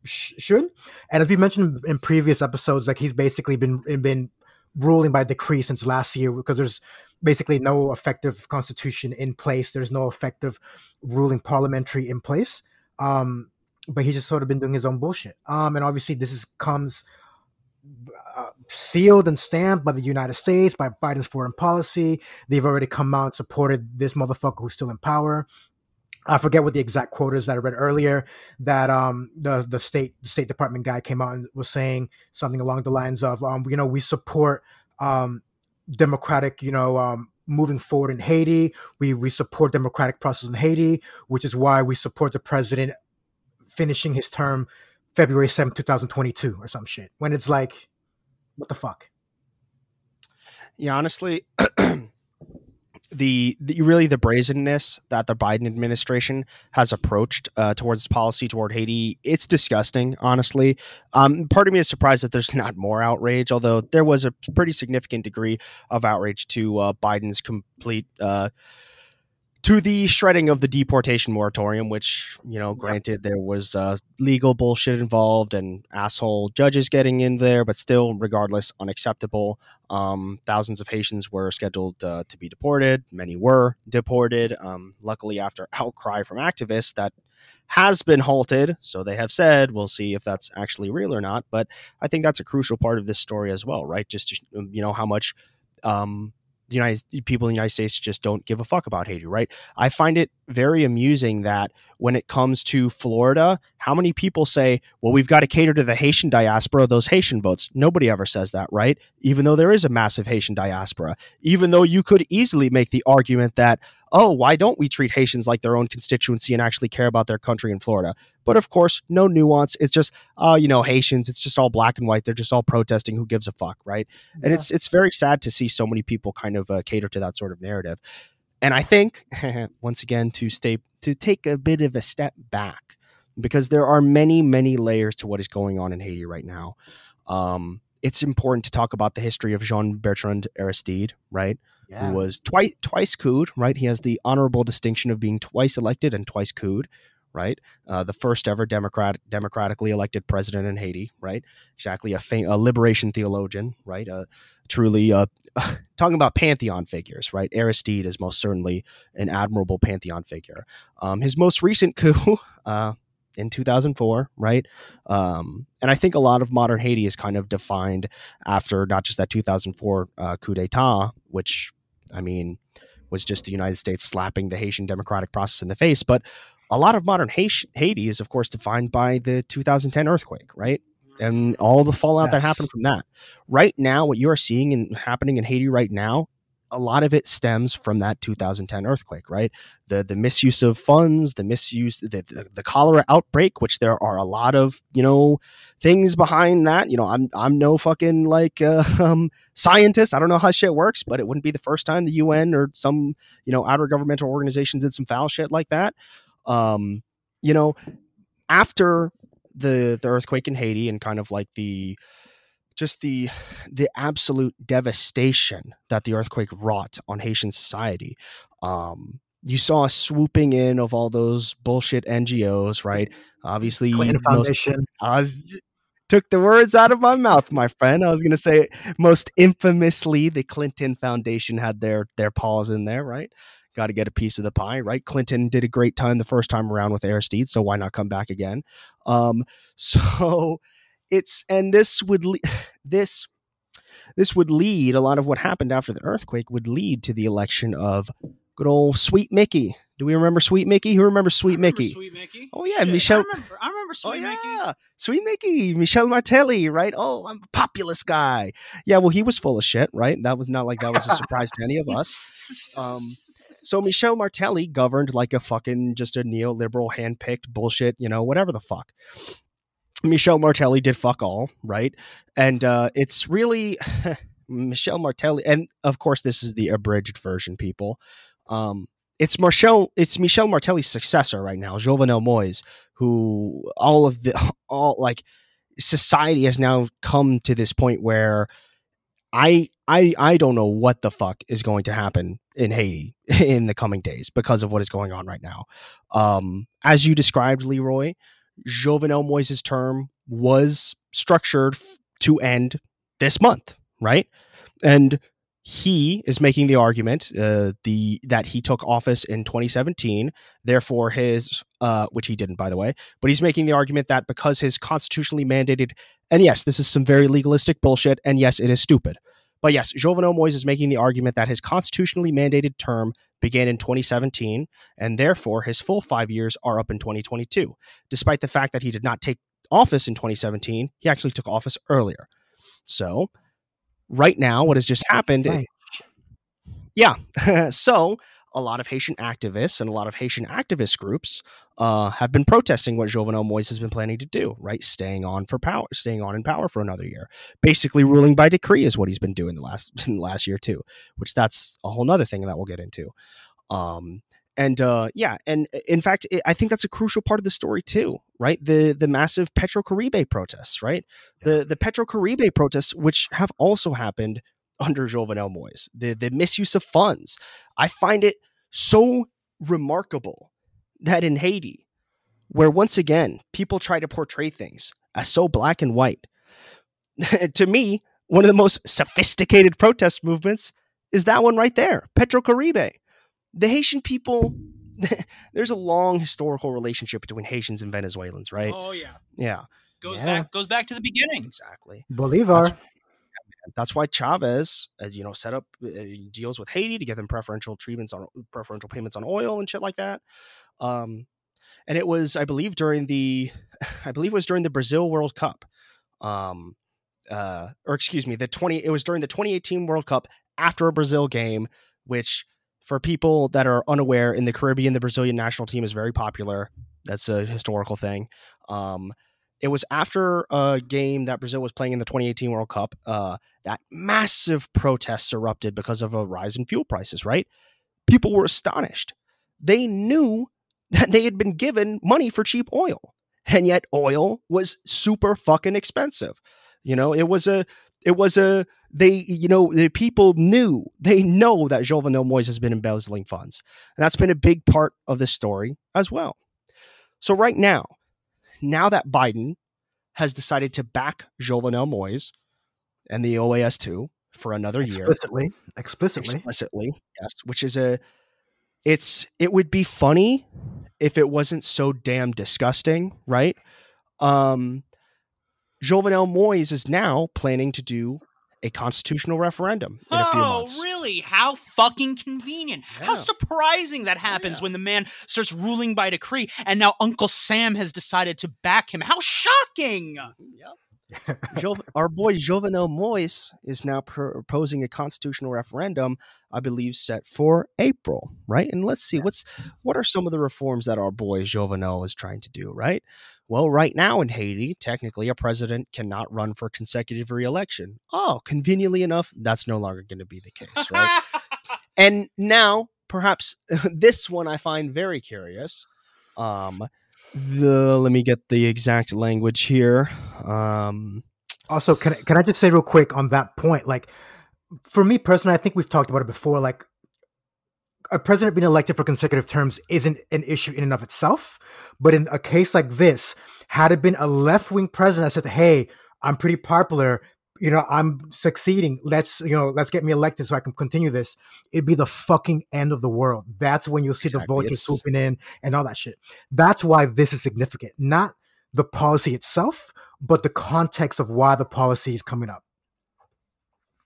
should. And as we mentioned in previous episodes, like he's basically been been ruling by decree since last year because there's basically no effective constitution in place. There's no effective ruling parliamentary in place. Um, but he's just sort of been doing his own bullshit. Um, and obviously this is comes uh, sealed and stamped by the United States, by Biden's foreign policy. They've already come out and supported this motherfucker who's still in power. I forget what the exact quote is that I read earlier. That um the the state the State Department guy came out and was saying something along the lines of um you know we support um democratic, you know, um, moving forward in Haiti. We we support democratic process in Haiti, which is why we support the president finishing his term February 7th, 2022 or some shit. When it's like, what the fuck? Yeah, honestly, the, the, really the brazenness that the Biden administration has approached uh, towards policy toward Haiti, it's disgusting. Honestly, um, part of me is surprised that there's not more outrage, although there was a pretty significant degree of outrage to uh, Biden's complete. Uh, to the shredding of the deportation moratorium, which, you know, granted there was uh, legal bullshit involved and asshole judges getting in there, but still, regardless, unacceptable. Um, thousands of Haitians were scheduled uh, to be deported. Many were deported. Um, luckily, after outcry from activists, that has been halted. So they have said, we'll see if that's actually real or not. But I think that's a crucial part of this story as well, right? Just to, you know, how much. Um, the United people in the United States just don't give a fuck about Haiti, right? I find it very amusing that when it comes to Florida, how many people say, well, we've got to cater to the Haitian diaspora, those Haitian votes? Nobody ever says that, right? Even though there is a massive Haitian diaspora, even though you could easily make the argument that, oh, why don't we treat Haitians like their own constituency and actually care about their country in Florida? But of course, no nuance. It's just, oh, uh, you know, Haitians, it's just all black and white. They're just all protesting. Who gives a fuck, right? Yeah. And it's it's very sad to see so many people kind of uh, cater to that sort of narrative. And I think, once again, to stay to take a bit of a step back because there are many, many layers to what is going on in Haiti right now. Um, it's important to talk about the history of Jean Bertrand Aristide, right? Yeah. Who was twice twice couped, right? He has the honorable distinction of being twice elected and twice couped, right? Uh, the first ever Democrat democratically elected president in Haiti, right? Exactly a, fam- a liberation theologian, right? Truly uh, talking about pantheon figures, right? Aristide is most certainly an admirable pantheon figure. Um, his most recent coup, uh, in 2004, right? Um, and I think a lot of modern Haiti is kind of defined after not just that 2004 uh, coup d'état, which I mean was just the United States slapping the Haitian democratic process in the face, but a lot of modern Haiti is, of course, defined by the 2010 earthquake, right? And all the fallout yes. that happened from that. Right now, what you are seeing and happening in Haiti right now a lot of it stems from that 2010 earthquake, right? The the misuse of funds, the misuse, the, the, the cholera outbreak, which there are a lot of you know things behind that. You know, I'm I'm no fucking like uh, um, scientist. I don't know how shit works, but it wouldn't be the first time the UN or some you know outer governmental organization did some foul shit like that. Um, you know, after the the earthquake in Haiti and kind of like the just the the absolute devastation that the earthquake wrought on Haitian society. Um, you saw a swooping in of all those bullshit NGOs, right? Obviously, Clinton Foundation. Was, took the words out of my mouth, my friend. I was going to say most infamously, the Clinton Foundation had their their paws in there, right? Got to get a piece of the pie, right? Clinton did a great time the first time around with Aristide, so why not come back again? Um, so it's and this would le- this this would lead a lot of what happened after the earthquake would lead to the election of good old Sweet Mickey. Do we remember Sweet Mickey? Who remembers Sweet Mickey? Sweet Mickey. Oh yeah, Shit, Michel. I remember, I remember Sweet oh, Mickey. Yeah. Sweet Mickey, Michel Martelly, right? Oh, I'm a populist guy. Yeah, well, he was full of shit, right? That was not like that was a surprise to any of us. Um, so Michel Martelly governed like a fucking just a neoliberal, handpicked bullshit, you know, whatever the fuck. Michel Martelly did fuck all, right? And uh, it's really Michel Martelly, and of course, this is the abridged version, people. Um, it's Marshall, it's Michel Martelly's successor right now, Jovenel Moise, who all of the all like society has now come to this point where I I I don't know what the fuck is going to happen in Haiti in the coming days because of what is going on right now. Um, as you described, Leroy, Jovenel Moise's term was structured to end this month, right? And he is making the argument uh, the that he took office in 2017 therefore his uh, which he didn't by the way but he's making the argument that because his constitutionally mandated and yes this is some very legalistic bullshit and yes it is stupid but yes jovenel moise is making the argument that his constitutionally mandated term began in 2017, and therefore his full five years are up in 2022. Despite the fact that he did not take office in 2017, he actually took office earlier. So, right now, what has just happened? Right. Yeah. so, a lot of Haitian activists and a lot of Haitian activist groups uh, have been protesting what Jovenel Moise has been planning to do, right? Staying on for power, staying on in power for another year. Basically, ruling by decree is what he's been doing the last last year too, which that's a whole other thing that we'll get into. Um, and uh, yeah, and in fact, it, I think that's a crucial part of the story too, right? The the massive Petrocaribe protests, right? The the Petrocaribe protests, which have also happened under Jovenel Moise, the, the misuse of funds. I find it so remarkable that in Haiti, where once again people try to portray things as so black and white, to me, one of the most sophisticated protest movements is that one right there, Petrocaribe. The Haitian people, there's a long historical relationship between Haitians and Venezuelans, right? Oh yeah, yeah, goes Yeah. back goes back to the beginning. exactly. Bolivar. That's- That's why Chavez, uh, you know, set up uh, deals with Haiti to give them preferential treatments on preferential payments on oil and shit like that. Um, and it was, I believe, during the, I believe it was during the Brazil World Cup, um, uh, or excuse me, the twenty. It was during the 2018 World Cup after a Brazil game, which for people that are unaware, in the Caribbean, the Brazilian national team is very popular. That's a historical thing. Um, it was after a game that Brazil was playing in the 2018 World Cup uh, that massive protests erupted because of a rise in fuel prices, right? People were astonished. They knew that they had been given money for cheap oil, and yet oil was super fucking expensive. You know, it was a, it was a, they, you know, the people knew, they know that Jovenel Moise has been embezzling funds. And that's been a big part of this story as well. So right now, now that Biden has decided to back Jovenel Moise and the OAS2 for another year explicitly. Explicitly. explicitly, yes, which is a it's it would be funny if it wasn't so damn disgusting, right? Um, Jovenel Moise is now planning to do a constitutional referendum in a few Oh, really? How fucking convenient. How surprising that happens yeah. when the man starts ruling by decree and now Uncle Sam has decided to back him. How shocking! Jo- our boy Jovenel Moise is now proposing a constitutional referendum, I believe, set for April, right? And let's see what's what are some of the reforms that our boy Jovenel is trying to do, right? Well, right now in Haiti, technically a president cannot run for consecutive reelection. Oh, conveniently enough, that's no longer going to be the case, right? and now, perhaps this one I find very curious. Um, the let me get the exact language here. Um, Also, can can I just say real quick on that point? Like, for me personally, I think we've talked about it before. Like, a president being elected for consecutive terms isn't an issue in and of itself, but in a case like this, had it been a left wing president that said, "Hey, I'm pretty popular," you know, I'm succeeding. Let's you know, let's get me elected so I can continue this. It'd be the fucking end of the world. That's when you'll see the Exactly. vultures It's- swooping in and all that shit. That's why this is significant, not the policy itself, but the context of why the policy is coming up.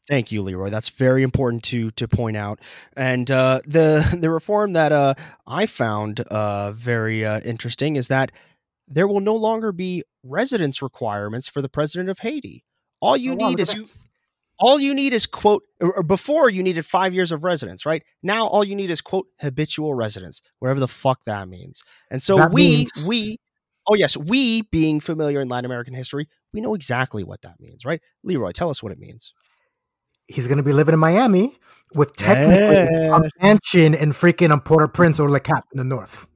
Thank you, Leroy. That's very important to to point out. And uh, the the reform that uh, I found uh, very uh, interesting is that there will no longer be residence requirements for the president of Haiti. All you need is at all you need is quote or or before you needed five years of residence, right? Now all you need is quote habitual residence, whatever the fuck that means. And so we means- we oh yes, we being familiar in Latin American history, we know exactly what that means, right? Leroy, tell us what it means. He's going to be living in Miami with technically a Yes. mansion in freaking um, Port-au-Prince or Le Cap in the north.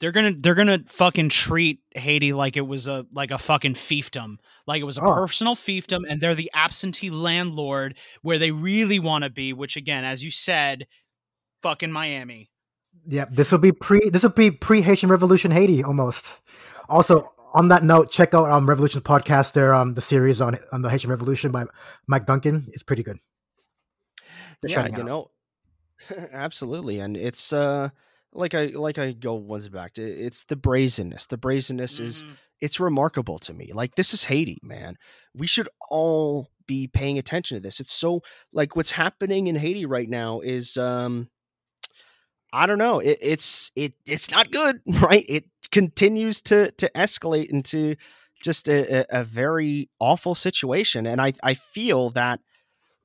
They're gonna they're gonna fucking treat Haiti like it was a like a fucking fiefdom, like it was a Oh. personal fiefdom, and they're the absentee landlord where they really want to be. Which again, as you said, fucking Miami. Yeah, this will be pre. This will be pre Haitian Revolution Haiti almost. Also, on that note, check out um Revolution podcast. There, um the series on on the Haitian Revolution by Mike Duncan. It's pretty good. Just yeah, you out. know, absolutely, and it's uh like I like I go once back to it's the brazenness. The brazenness is Mhm. it's remarkable to me. Like this is Haiti, man. We should all be paying attention to this. It's so like what's happening in Haiti right now is um I don't know. It, it's it it's not good, right? It continues to to escalate into just a, a, a very awful situation, and I I feel that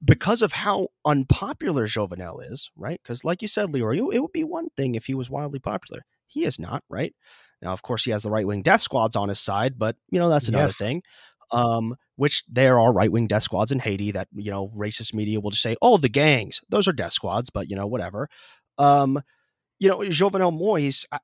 because of how unpopular Jovenel is, right? Because like you said, Leroy, it, would be one thing if he was wildly popular. He is not, right? Now, of course, he has the right wing death squads on his side, but you know that's another Yes. thing. Um, which there are right wing death squads in Haiti that you know racist media will just say, "Oh, the gangs, those are death squads," but you know whatever. Um, you know, Jovenel Moise, I,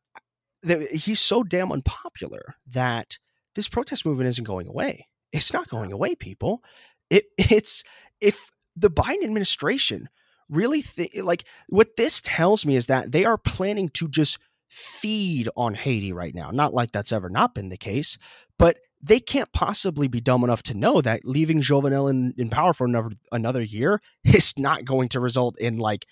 I, he's so damn unpopular that this protest movement isn't going away. It's not going away, people. It it's if the Biden administration really like what this tells me is that they are planning to just feed on Haiti right now. Not like that's ever not been the case, but they can't possibly be dumb enough to know that leaving Jovenel in, in power for another another year is not going to result in like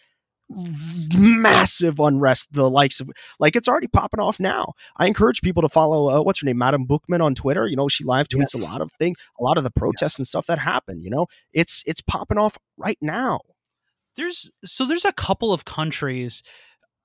massive unrest the likes of like it's already popping off now. I encourage people to follow uh, what's her name madam bookman on twitter you know she live tweets a lot of things a lot of the protests and stuff that happen you know? It's it's popping off right now. There's so there's a couple of countries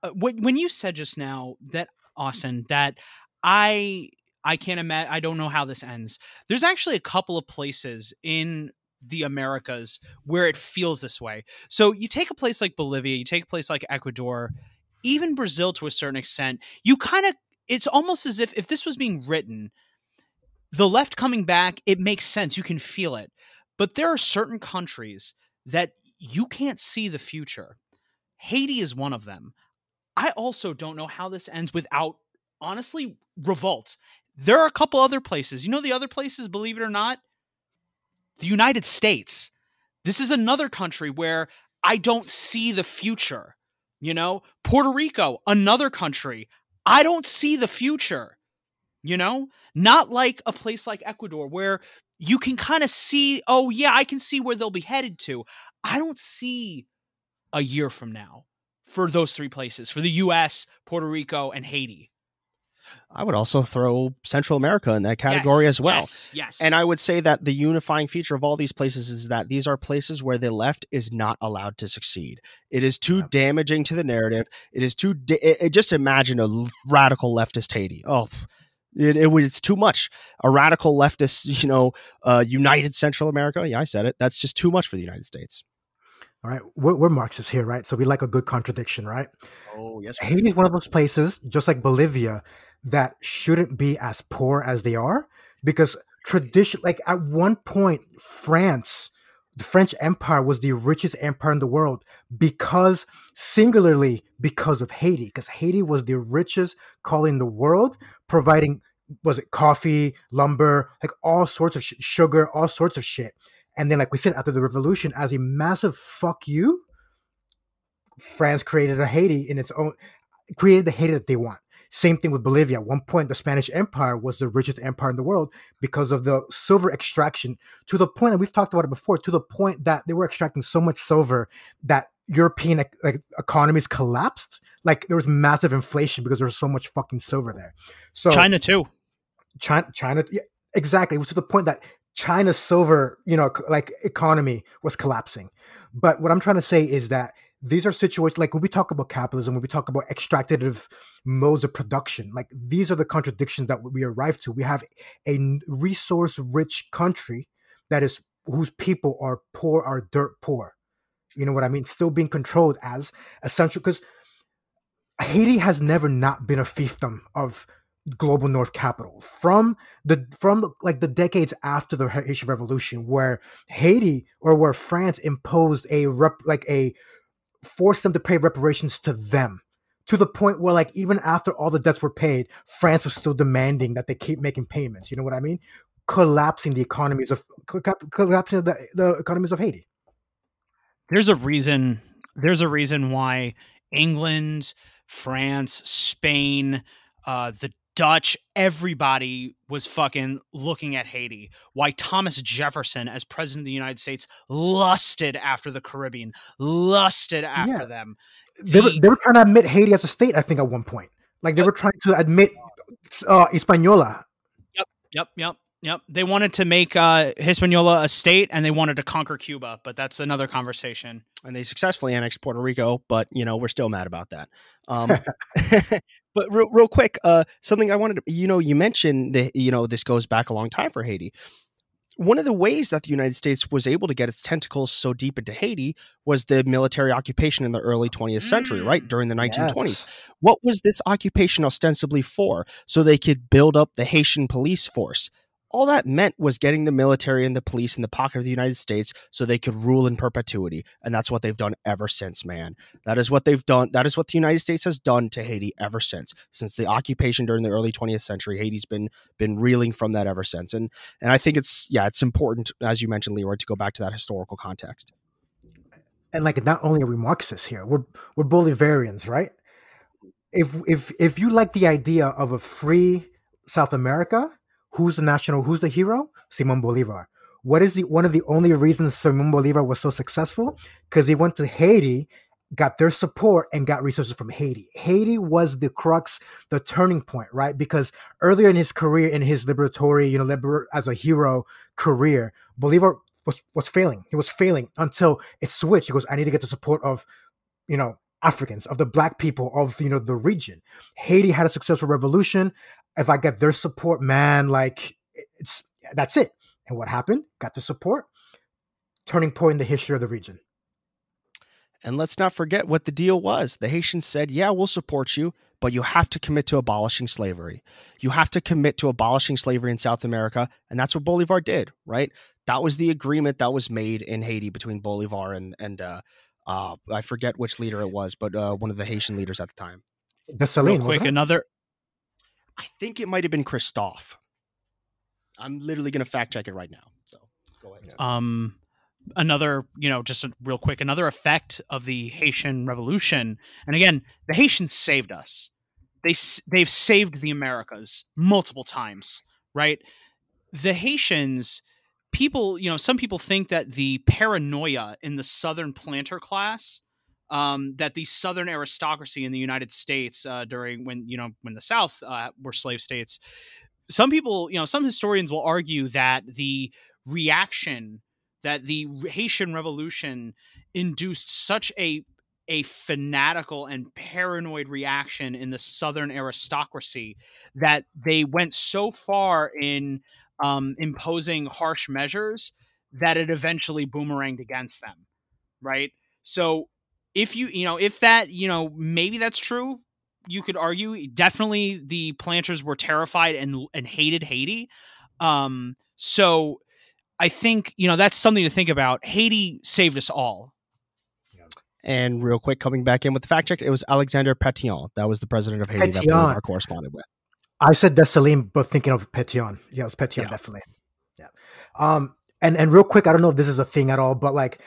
uh, when, when you said just now that austin that i i can't imagine i don't know how this ends. There's actually a couple of places in the americas where it feels this way so you take a place like bolivia you take a place like ecuador even brazil to a certain extent you kind of it's almost as if if this was being written the left coming back it makes sense you can feel it but there are certain countries that you can't see the future. Haiti is one of them. I also don't know how this ends without, honestly, revolt. There are a couple other places. You know, the other places, believe it or not, the United States. This is another country where I don't see the future. You know, Puerto Rico, another country. I don't see the future. You know, not like a place like Ecuador where you can kind of see, oh, yeah, I can see where they'll be headed to. I don't see a year from now for those three places for the U.S., Puerto Rico, and Haiti. I would also throw Central America in that category Yes, as well. Yes, yes. And I would say that the unifying feature of all these places is that these are places where the left is not allowed to succeed. It is too Yeah. damaging to the narrative. It is too. Da- it, it- just imagine a radical leftist Haiti. Oh, it, it was it's too much. A radical leftist, you know, uh, United Central America. Yeah, I said it. That's just too much for the United States. All right, we're, we're Marxists here, right? So we like a good contradiction, right? Oh yes, Haiti is one of those places, just like Bolivia, that shouldn't be as poor as they are because tradition, like at one point, France, the French Empire was the richest empire in the world because singularly because of Haiti, because Haiti was the richest colony in the world, providing was it coffee, lumber, like all sorts of sh- sugar, all sorts of shit. And then, like we said, after the revolution, as a massive fuck you, France created a Haiti in its own, created the Haiti that they want. Same thing with Bolivia. At one point, the Spanish Empire was the richest empire in the world because of the silver extraction. To the point that we've talked about it before. To the point that they were extracting so much silver that European like economies collapsed. Like there was massive inflation because there was so much fucking silver there. So China too. China, China, yeah, exactly. It was to the point that China's silver, you know, like economy was collapsing. But what I'm trying to say is that these are situations like when we talk about capitalism, when we talk about extractive modes of production, like these are the contradictions that we arrive to. We have a resource-rich country that is whose people are poor, are dirt poor. You know what I mean? Still being controlled as essential because Haiti has never not been a fiefdom of global north capital from the from like the decades after the Haitian Revolution, where Haiti or where France imposed a rep like a forced them to pay reparations to them to the point where like even after all the debts were paid, France was still demanding that they keep making payments. You know what I mean? Collapsing the economies of collap- collapsing the, the economies of Haiti. There's a reason. There's a reason why England, France, Spain, uh, the Dutch, everybody was fucking looking at Haiti. Why Thomas Jefferson, as president of the United States, lusted after the Caribbean, lusted after Yeah. them. They were, they were trying to admit Haiti as a state, I think, at one point. Like they were trying to admit uh, Hispaniola. Yep, yep, yep. Yep, they wanted to make uh, Hispaniola a state, and they wanted to conquer Cuba, but that's another conversation. and they successfully annexed Puerto Rico, but you know we're still mad about that. Um, but real, real quick, uh, something I wanted to, you know, you mentioned that you know this goes back a long time for Haiti. One of the ways that the United States was able to get its tentacles so deep into Haiti was the military occupation in the early 20th century, right Mm. during the 1920s. Yes. What was this occupation ostensibly for? So they could build up the Haitian police force. All that meant was getting the military and the police in the pocket of the United States so they could rule in perpetuity. And that's what they've done ever since, man. That is what they've done. That is what the United States has done to Haiti ever since. Since the occupation during the early 20th century, Haiti's been been reeling from that ever since. And and I think it's yeah, it's important, as you mentioned, Leroy, to go back to that historical context. and like not only are we Marxists here, we're we're Bolivarians, right? If if if you like the idea of a free South America, who's the national, who's the hero? Simon Bolivar. What is the one of the only reasons Simon Bolivar was so successful? Because he went to Haiti, got their support, and got resources from Haiti. Haiti was the crux, the turning point, right? Because earlier in his career, in his liberatory, you know, liber- as a hero career, Bolivar was was failing. He was failing until it switched. He goes, I need to get the support of, you know, Africans, of the black people of you know the region. Haiti had a successful revolution. If I get their support, man, like it's that's it. And what happened? Got the support. Turning point in the history of the region. And let's not forget what the deal was. The Haitians said, "Yeah, we'll support you, but you have to commit to abolishing slavery. You have to commit to abolishing slavery in South America." And that's what Bolivar did, right? That was the agreement that was made in Haiti between Bolivar and and uh, uh, I forget which leader it was, but uh, one of the Haitian leaders at the time. Dessalines, Real quick, another I think it might have been Christophe. I'm literally going to fact check it right now. So go ahead. um another you know just a real quick another effect of the haitian revolution and again the haitians saved us they they've saved the americas multiple times right the haitians people you know some people think that the paranoia in the southern planter class um, that the Southern aristocracy in the United States uh, during when you know when the South uh, were slave states, some people, you know, some historians will argue that the reaction that the Haitian Revolution induced such a a fanatical and paranoid reaction in the southern aristocracy that they went so far in um, imposing harsh measures that it eventually boomeranged against them right? So if you you know if that you know maybe that's true you could argue definitely the planters were terrified and and hated haiti um so i think you know that's something to think about haiti saved us all and real quick, coming back in with the fact check, it was Alexander Petion. That was the president of Haiti Petion. that we are corresponded with. I said Dessalines, but thinking of Petion. Yeah, it was Petion, yeah. definitely. Yeah. Um, and and real quick, I don't know if this is a thing at all, but like,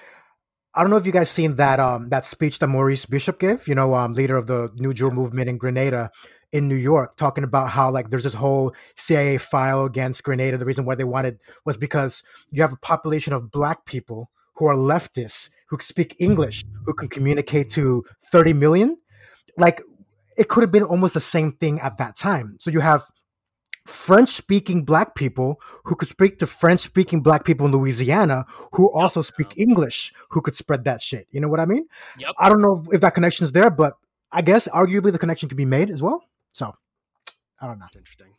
I don't know if you guys seen that um that speech that Maurice Bishop gave. You know, um, leader of the New Jewel movement in Grenada in New York, talking about how like there's this whole CIA file against Grenada. The reason why they wanted was because you have a population of black people who are leftists who speak English, who can communicate to 30 million. Like it could have been almost the same thing at that time. So you have French speaking black people who could speak to French speaking black people in Louisiana who also speak English who could spread that shit. You know what I mean? Yep. I don't know if that connection is there, but I guess arguably the connection could be made as well. So I don't know. That's interesting.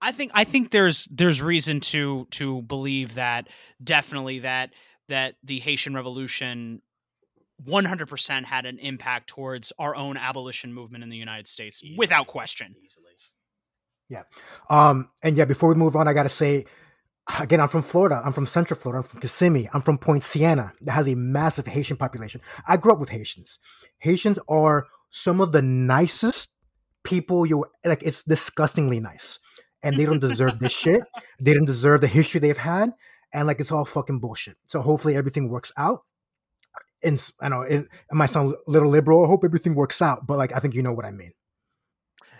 I think I think there's there's reason to to believe that definitely that that the Haitian Revolution 100% had an impact towards our own abolition movement in the United States easily, without question. Easily. Yeah. Um, and yeah, before we move on, I got to say, again, I'm from Florida. I'm from Central Florida. I'm from Kissimmee. I'm from Poinciana that has a massive Haitian population. I grew up with Haitians. Haitians are some of the nicest people you like. It's disgustingly nice. And they don't deserve this shit. They don't deserve the history they've had and like it's all fucking bullshit. So hopefully everything works out. And I know it, it might sound a little liberal. I hope everything works out, but like I think you know what I mean.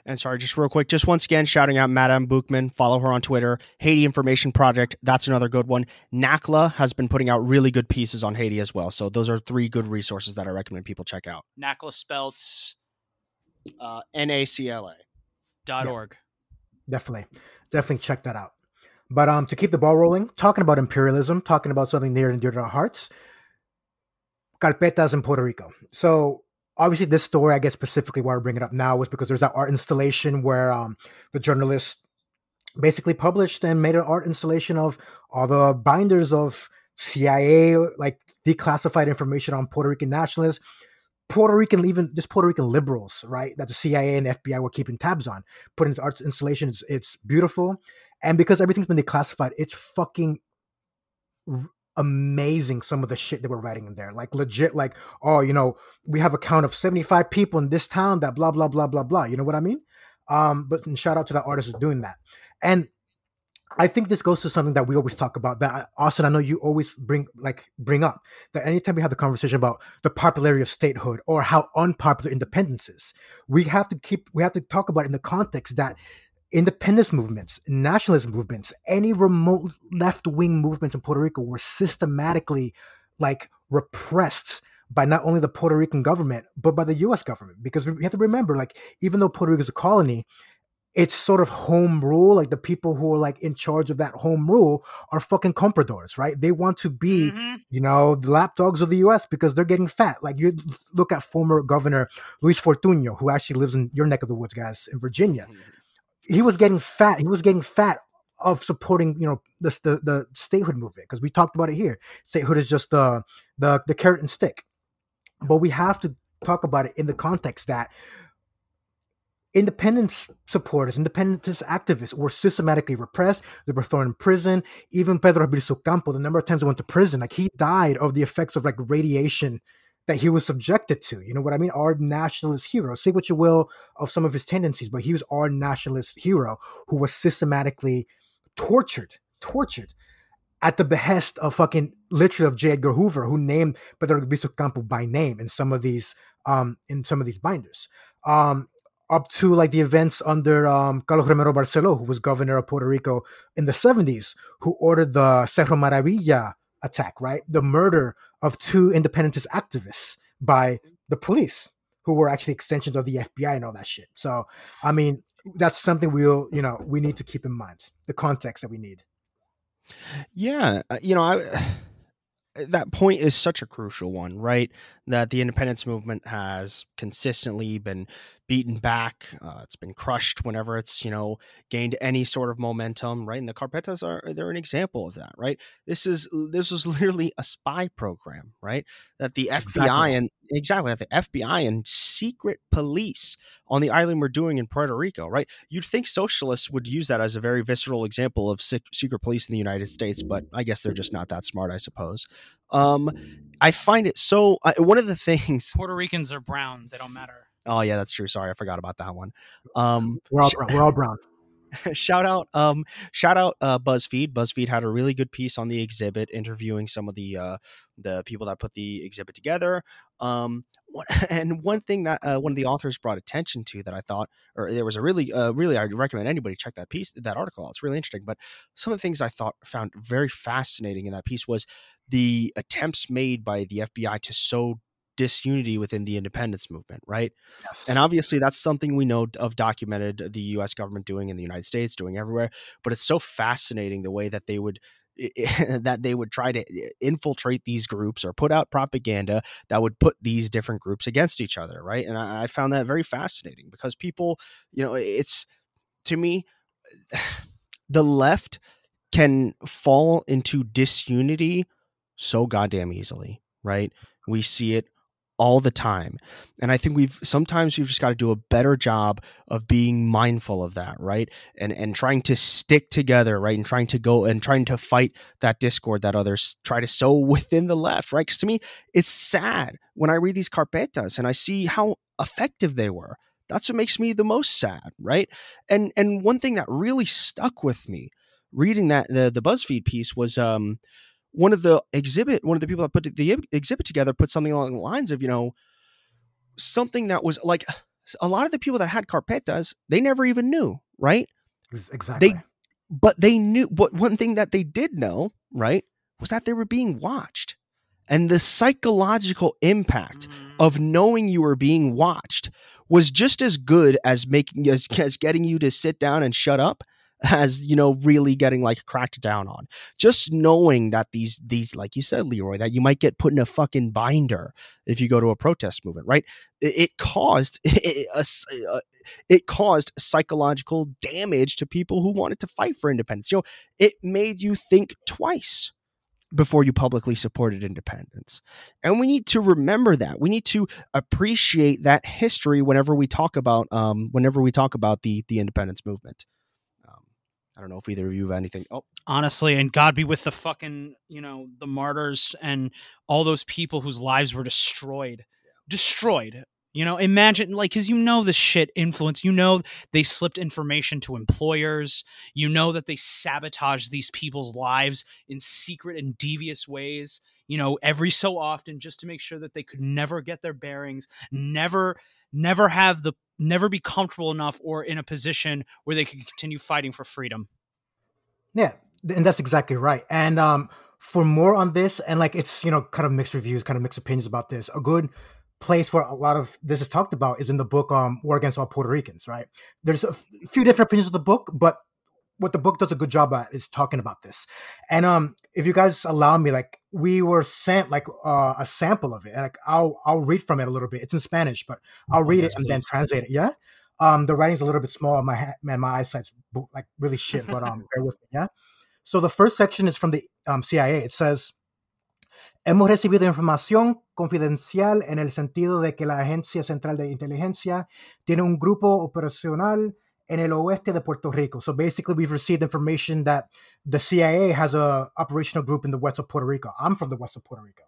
And sorry, just real quick, just once again, shouting out Madame Bookman. Follow her on Twitter. Haiti Information Project. That's another good one. NACLA has been putting out really good pieces on Haiti as well. So those are three good resources that I recommend people check out. NACLA spelled uh, N A C L A dot yeah, org. Definitely, definitely check that out. But um, to keep the ball rolling, talking about imperialism, talking about something near and dear to our hearts, carpetas in Puerto Rico. So obviously, this story, I guess specifically why I bring it up now, was because there's that art installation where um, the journalist basically published and made an art installation of all the binders of CIA, like declassified information on Puerto Rican nationalists. Puerto Rican, even just Puerto Rican liberals, right? That the CIA and FBI were keeping tabs on. Put in his art installation. It's, it's beautiful. And because everything's been declassified, it's fucking amazing some of the shit that we're writing in there. Like legit, like, oh, you know, we have a count of 75 people in this town that blah, blah, blah, blah, blah. You know what I mean? Um, but shout out to that artist for doing that. And I think this goes to something that we always talk about. That Austin, I know you always bring like bring up that anytime we have the conversation about the popularity of statehood or how unpopular independence is, we have to keep we have to talk about in the context that independence movements, nationalist movements, any remote left wing movements in Puerto Rico were systematically like repressed by not only the Puerto Rican government, but by the US government. Because we have to remember, like, even though Puerto Rico is a colony, it's sort of home rule. Like the people who are like in charge of that home rule are fucking compradors, right? They want to be, mm-hmm. you know, the lapdogs of the US because they're getting fat. Like you look at former governor Luis Fortuño, who actually lives in your neck of the woods, guys, in Virginia. Mm-hmm he was getting fat. He was getting fat of supporting, you know, this the the statehood movement because we talked about it here. Statehood is just the the the carrot and stick, but we have to talk about it in the context that independence supporters, independence activists were systematically repressed. They were thrown in prison. Even Pedro Albizu Campo, the number of times he went to prison, like he died of the effects of like radiation that he was subjected to. You know what I mean? Our nationalist hero. Say what you will of some of his tendencies, but he was our nationalist hero who was systematically tortured, tortured at the behest of fucking literally of J. Edgar Hoover, who named Pedro Albizu Campo by name in some of these um in some of these binders. Um up to like the events under um, Carlos Romero Barceló, who was governor of Puerto Rico in the 70s, who ordered the Cerro Maravilla attack, right? The murder of two independentist activists by the police, who were actually extensions of the FBI and all that shit. So, I mean, that's something we'll, you know, we need to keep in mind the context that we need. Yeah, uh, you know, I that point is such a crucial one, right? That the independence movement has consistently been beaten back. Uh, it's been crushed whenever it's you know gained any sort of momentum, right? And the Carpetas are they're an example of that, right? This is this was literally a spy program, right? That the exactly. FBI and exactly that the FBI and secret police on the island were doing in Puerto Rico, right? You'd think socialists would use that as a very visceral example of secret police in the United States, but I guess they're just not that smart, I suppose. Um, I find it so. Uh, one of the things Puerto Ricans are brown; they don't matter. Oh yeah, that's true. Sorry, I forgot about that one. Um, we're all brown. We're all brown. shout out, um, shout out, uh, BuzzFeed. BuzzFeed had a really good piece on the exhibit, interviewing some of the uh, the people that put the exhibit together. Um, and one thing that uh, one of the authors brought attention to that I thought, or there was a really, uh, really, I'd recommend anybody check that piece, that article. It's really interesting. But some of the things I thought found very fascinating in that piece was the attempts made by the FBI to sow disunity within the independence movement, right? Yes. And obviously, that's something we know of documented the U.S. government doing in the United States, doing everywhere. But it's so fascinating the way that they would that they would try to infiltrate these groups or put out propaganda that would put these different groups against each other, right? And I, I found that very fascinating because people, you know, it's to me, the left can fall into disunity so goddamn easily, right? We see it all the time. And I think we've sometimes we've just got to do a better job of being mindful of that, right? And and trying to stick together, right? And trying to go and trying to fight that discord that others try to sow within the left, right? Because to me, it's sad when I read these carpetas and I see how effective they were. That's what makes me the most sad, right? And and one thing that really stuck with me reading that the the BuzzFeed piece was um one of the exhibit, one of the people that put the exhibit together put something along the lines of, you know, something that was like a lot of the people that had carpetas, they never even knew, right? Exactly. They, but they knew, but one thing that they did know, right, was that they were being watched. And the psychological impact mm. of knowing you were being watched was just as good as making as, as getting you to sit down and shut up as you know really getting like cracked down on just knowing that these these like you said leroy that you might get put in a fucking binder if you go to a protest movement right it, caused it, uh, it caused psychological damage to people who wanted to fight for independence you know it made you think twice before you publicly supported independence. And we need to remember that. We need to appreciate that history whenever we talk about um, whenever we talk about the the independence movement. I don't know if either of you have anything. Oh, honestly, and God be with the fucking, you know, the martyrs and all those people whose lives were destroyed. Destroyed. You know, imagine like because you know the shit influence. You know they slipped information to employers. You know that they sabotaged these people's lives in secret and devious ways. You know, every so often just to make sure that they could never get their bearings, never never have the never be comfortable enough or in a position where they can continue fighting for freedom. Yeah, and that's exactly right. And um, for more on this, and like it's you know kind of mixed reviews, kind of mixed opinions about this. A good place where a lot of this is talked about is in the book um, "War Against All Puerto Ricans." Right? There's a f- few different opinions of the book, but what the book does a good job at is talking about this. And um, if you guys allow me, like we were sent like uh, a sample of it. Like I'll I'll read from it a little bit. It's in Spanish, but I'll read it and please. then translate it. Yeah. Um, the writing's a little bit small. My ha- man, my eyesight's like really shit. But um, bear with me. Yeah. So the first section is from the um, CIA. It says. Hemos recibido información confidencial en el sentido de que la Agencia Central de Inteligencia tiene un grupo operacional en el oeste de Puerto Rico. So basically, we've received information that the CIA has a operational group in the west of Puerto Rico. I'm from the west of Puerto Rico.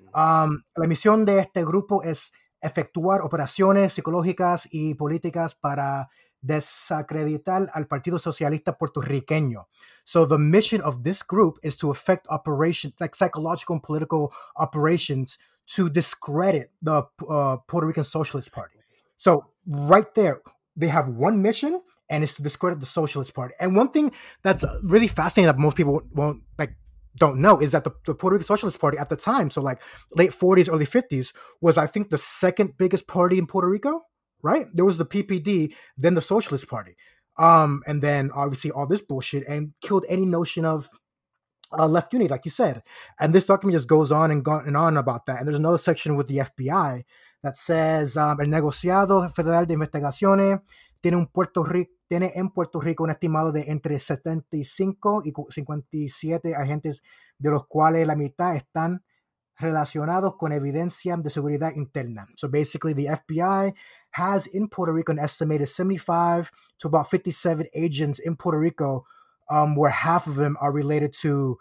Mm. Um, la misión de este grupo es efectuar operaciones psicológicas y políticas para desacreditar al Partido Socialista Puertorriqueño. So the mission of this group is to effect operations, like psychological and political operations, to discredit the uh, Puerto Rican Socialist Party. So right there, they have one mission and it's to discredit the socialist party and one thing that's really fascinating that most people won't like don't know is that the, the Puerto Rican Socialist Party at the time, so like late 40s, early 50s, was I think the second biggest party in Puerto Rico, right? There was the PPD, then the Socialist Party. Um, and then obviously all this bullshit and killed any notion of uh, left unity, like you said. And this document just goes on and, go- and on about that. And there's another section with the FBI that says um, el negociado federal de investigaciones tiene un Puerto Rico tiene en Puerto Rico un estimado de entre 75 y 57 agentes, de los cuales la mitad están relacionados con evidencia de seguridad interna. So basically, the FBI has in Puerto Rico an estimated 75 to about 57 agents in Puerto Rico, um, where half of them are related to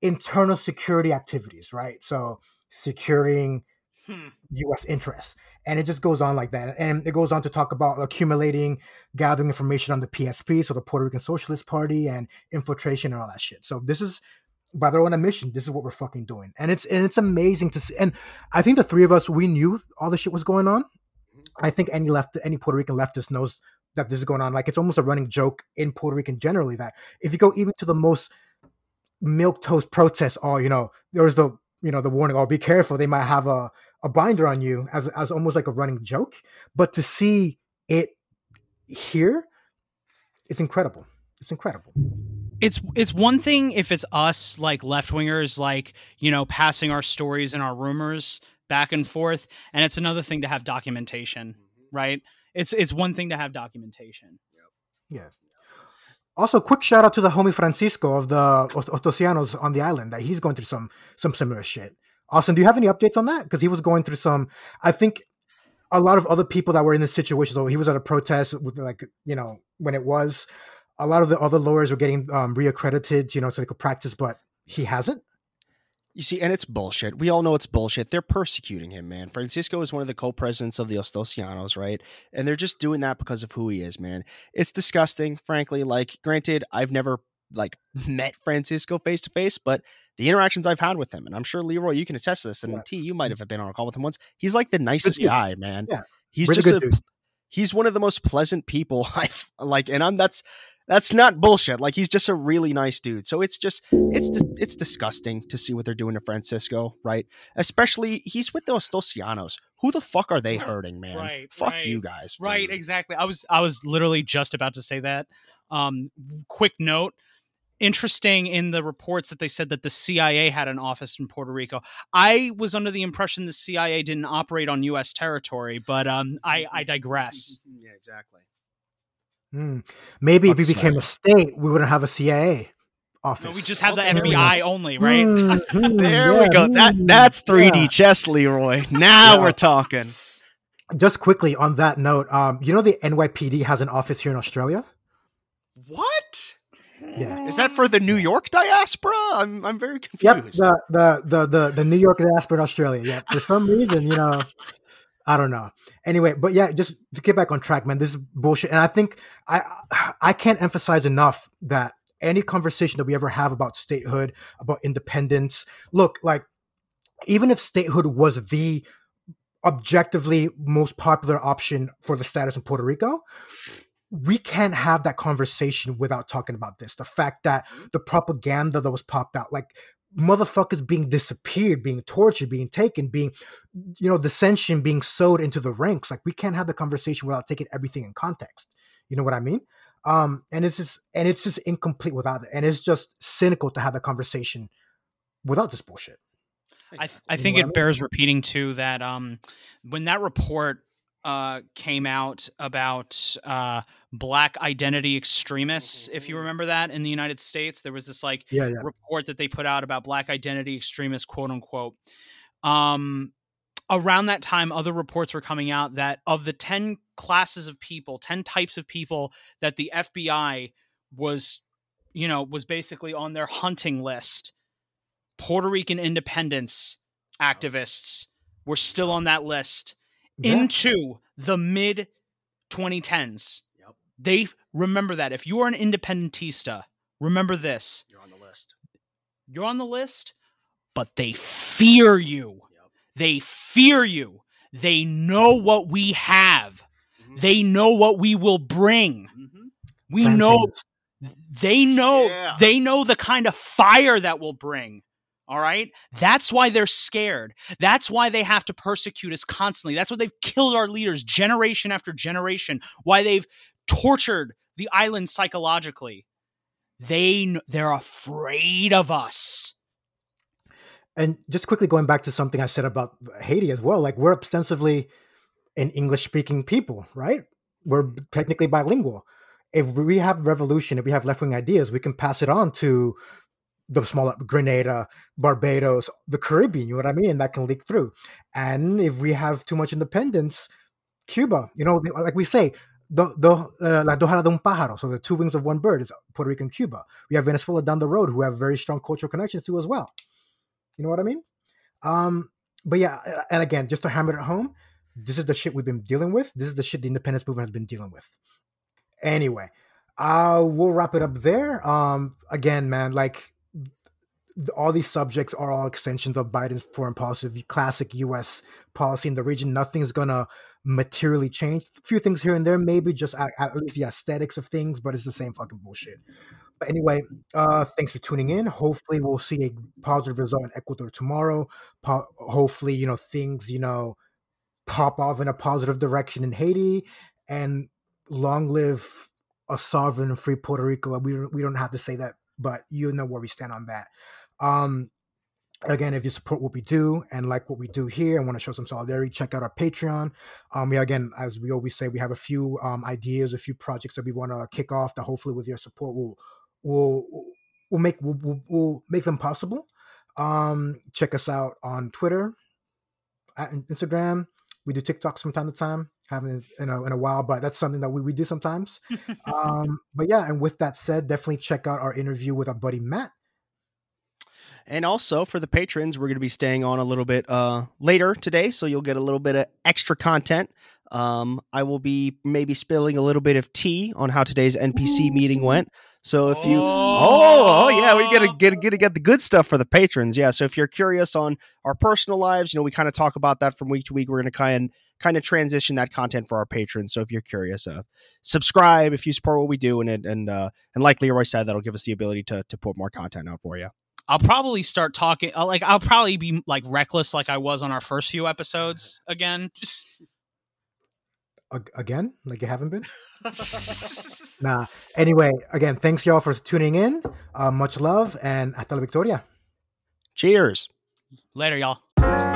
internal security activities, right? So securing U.S. interests, and it just goes on like that. And it goes on to talk about accumulating, gathering information on the PSP, so the Puerto Rican Socialist Party, and infiltration and all that shit. So this is by their own admission, this is what we're fucking doing, and it's and it's amazing to see. And I think the three of us, we knew all the shit was going on. I think any left, any Puerto Rican leftist knows that this is going on. Like it's almost a running joke in Puerto Rican generally that if you go even to the most milk toast protests, oh, you know, there's the you know the warning, oh, be careful, they might have a a binder on you as as almost like a running joke. But to see it here, it's incredible. It's incredible. it's it's one thing if it's us like left wingers like you know passing our stories and our rumors back and forth and it's another thing to have documentation mm-hmm. right it's it's one thing to have documentation Yeah. Also, quick shout out to the homie Francisco of the Ot- Otosianos on the island that he's going through some some similar shit. Austin, do you have any updates on that? Because he was going through some. I think a lot of other people that were in this situation. So he was at a protest with like you know when it was. A lot of the other lawyers were getting um, reaccredited, you know, so they could practice, but he hasn't. You see, and it's bullshit. We all know it's bullshit. They're persecuting him, man. Francisco is one of the co-presidents of the Hostosianos, right? And they're just doing that because of who he is, man. It's disgusting, frankly. Like, granted, I've never like met Francisco face to face, but the interactions I've had with him, and I'm sure Leroy, you can attest to this, and Yeah. T, you might have been on a call with him once. He's like the nicest guy, man. Yeah. He's just a dude. he's one of the most pleasant people I've like, and I'm that's that's not bullshit. Like he's just a really nice dude. So it's just it's it's disgusting to see what they're doing to Francisco, right? Especially he's with the Hostosianos. Who the fuck are they hurting, man? Right, Fuck right, you guys. right exactly i was i was literally just about to say that um quick note interesting in the reports that they said that the CIA had an office in Puerto Rico. I was under the impression the CIA didn't operate on US territory, but um I I digress. yeah, exactly. Hmm. Maybe if Fuck we became a state, we wouldn't have a CIA office. No, we just have the Okay, there. FBI only, right? Mm, mm, There we go. That mm, that's 3D yeah. chess, Leroy. Now Yeah. we're talking. Just quickly on that note, um, you know the NYPD has an office here in Australia. What? Yeah. Is that for the New York diaspora? I'm I'm very Yep, confused. the the the the, the New York diaspora in Australia. Yeah, for some reason, you know, I don't know. Anyway, but yeah, just to get back on track, man. This is bullshit, and I think I I can't emphasize enough that any conversation that we ever have about statehood, about independence, look like even if statehood was the objectively most popular option for the status in Puerto Rico, we can't have that conversation without talking about this. The fact that the propaganda that was popped out, like motherfuckers being disappeared, being tortured, being taken, being, you know, dissension being sowed into the ranks. Like we can't have the conversation without taking everything in context. You know what I mean? Um, and it's just and it's just incomplete without it. And it's just cynical to have the conversation without this bullshit. I, th- I think what I it mean? bears repeating too that um, when that report uh, came out about uh, black identity extremists, if you remember that in the United States, there was this like Yeah, yeah. report that they put out about black identity extremists, quote unquote. Um, around that time, other reports were coming out that of the 10 classes of people, 10 types of people that the FBI was, you know, was basically on their hunting list, Puerto Rican independence activists were still on that list Yeah. into the mid 2010s. Yep. They remember that. If you are an independentista, remember this You're on the list. you're on the list, but they fear you. Yep. They fear you. They know what we have. Mhm. They know what we will bring. Mhm. We know They know Yeah. they know the kind of fire that will bring. All right? That's why they're scared. That's why they have to persecute us constantly. That's why they've killed our leaders generation after generation. Why they've tortured the island psychologically. They they're afraid of us. And just quickly going back to something I said about Haiti as well, like we're ostensibly an English speaking people, right? We're technically bilingual. If we have revolution, if we have left wing ideas, we can pass it on to the smaller Grenada, Barbados, the Caribbean, you know what I mean? That can leak through. And if we have too much independence, Cuba, you know, like we say, the, the, uh, la dos alas de un pájaro, so the two wings of one bird is Puerto Rico and Cuba. We have Venezuela down the road who have very strong cultural connections to as well. You know what I mean? Um, but yeah, and again, just to hammer it home, this is the shit we've been dealing with. This is the shit the independence movement has been dealing with. Anyway, uh, we'll wrap it up there. Um, again, man, like all these subjects are all extensions of Biden's foreign policy, classic U.S. policy in the region. Nothing's gonna materially change. A few things here and there, maybe just at, at least the aesthetics of things, but it's the same fucking bullshit. But anyway, uh, thanks for tuning in. Hopefully, we'll see a positive result in Ecuador tomorrow. Po- hopefully, you know things, you know, pop off in a positive direction in Haiti, and long live a sovereign free Puerto Rico. We don't, we don't have to say that, but you know where we stand on that. Um, again, if you support what we do and like what we do here and want to show some solidarity, check out our Patreon. Um, yeah, again, as we always say, we have a few um, ideas, a few projects that we want to kick off that hopefully with your support will will will make will, will, will make them possible. Um, check us out on Twitter, at Instagram. We do TikToks from time to time. Haven't in a, in a while, but that's something that we, we do sometimes. um, but yeah, and with that said, definitely check out our interview with our buddy Matt. And also for the patrons, we're going to be staying on a little bit uh, later today, so you'll get a little bit of extra content. Um, I will be maybe spilling a little bit of tea on how today's NPC meeting went. So if you, oh, oh yeah, we gotta get get get the good stuff for the patrons. Yeah. So if you're curious on our personal lives, you know, we kind of talk about that from week to week. We're gonna kind of kind of transition that content for our patrons. So if you're curious, uh, subscribe if you support what we do, and it and uh, and like Leroy said, that'll give us the ability to to put more content out for you. I'll probably start talking uh, like I'll probably be like reckless like I was on our first few episodes again. Just Again, like you haven't been. Nah. Anyway, again, thanks y'all for tuning in. Uh, much love and hasta la victoria. Cheers. Later, y'all.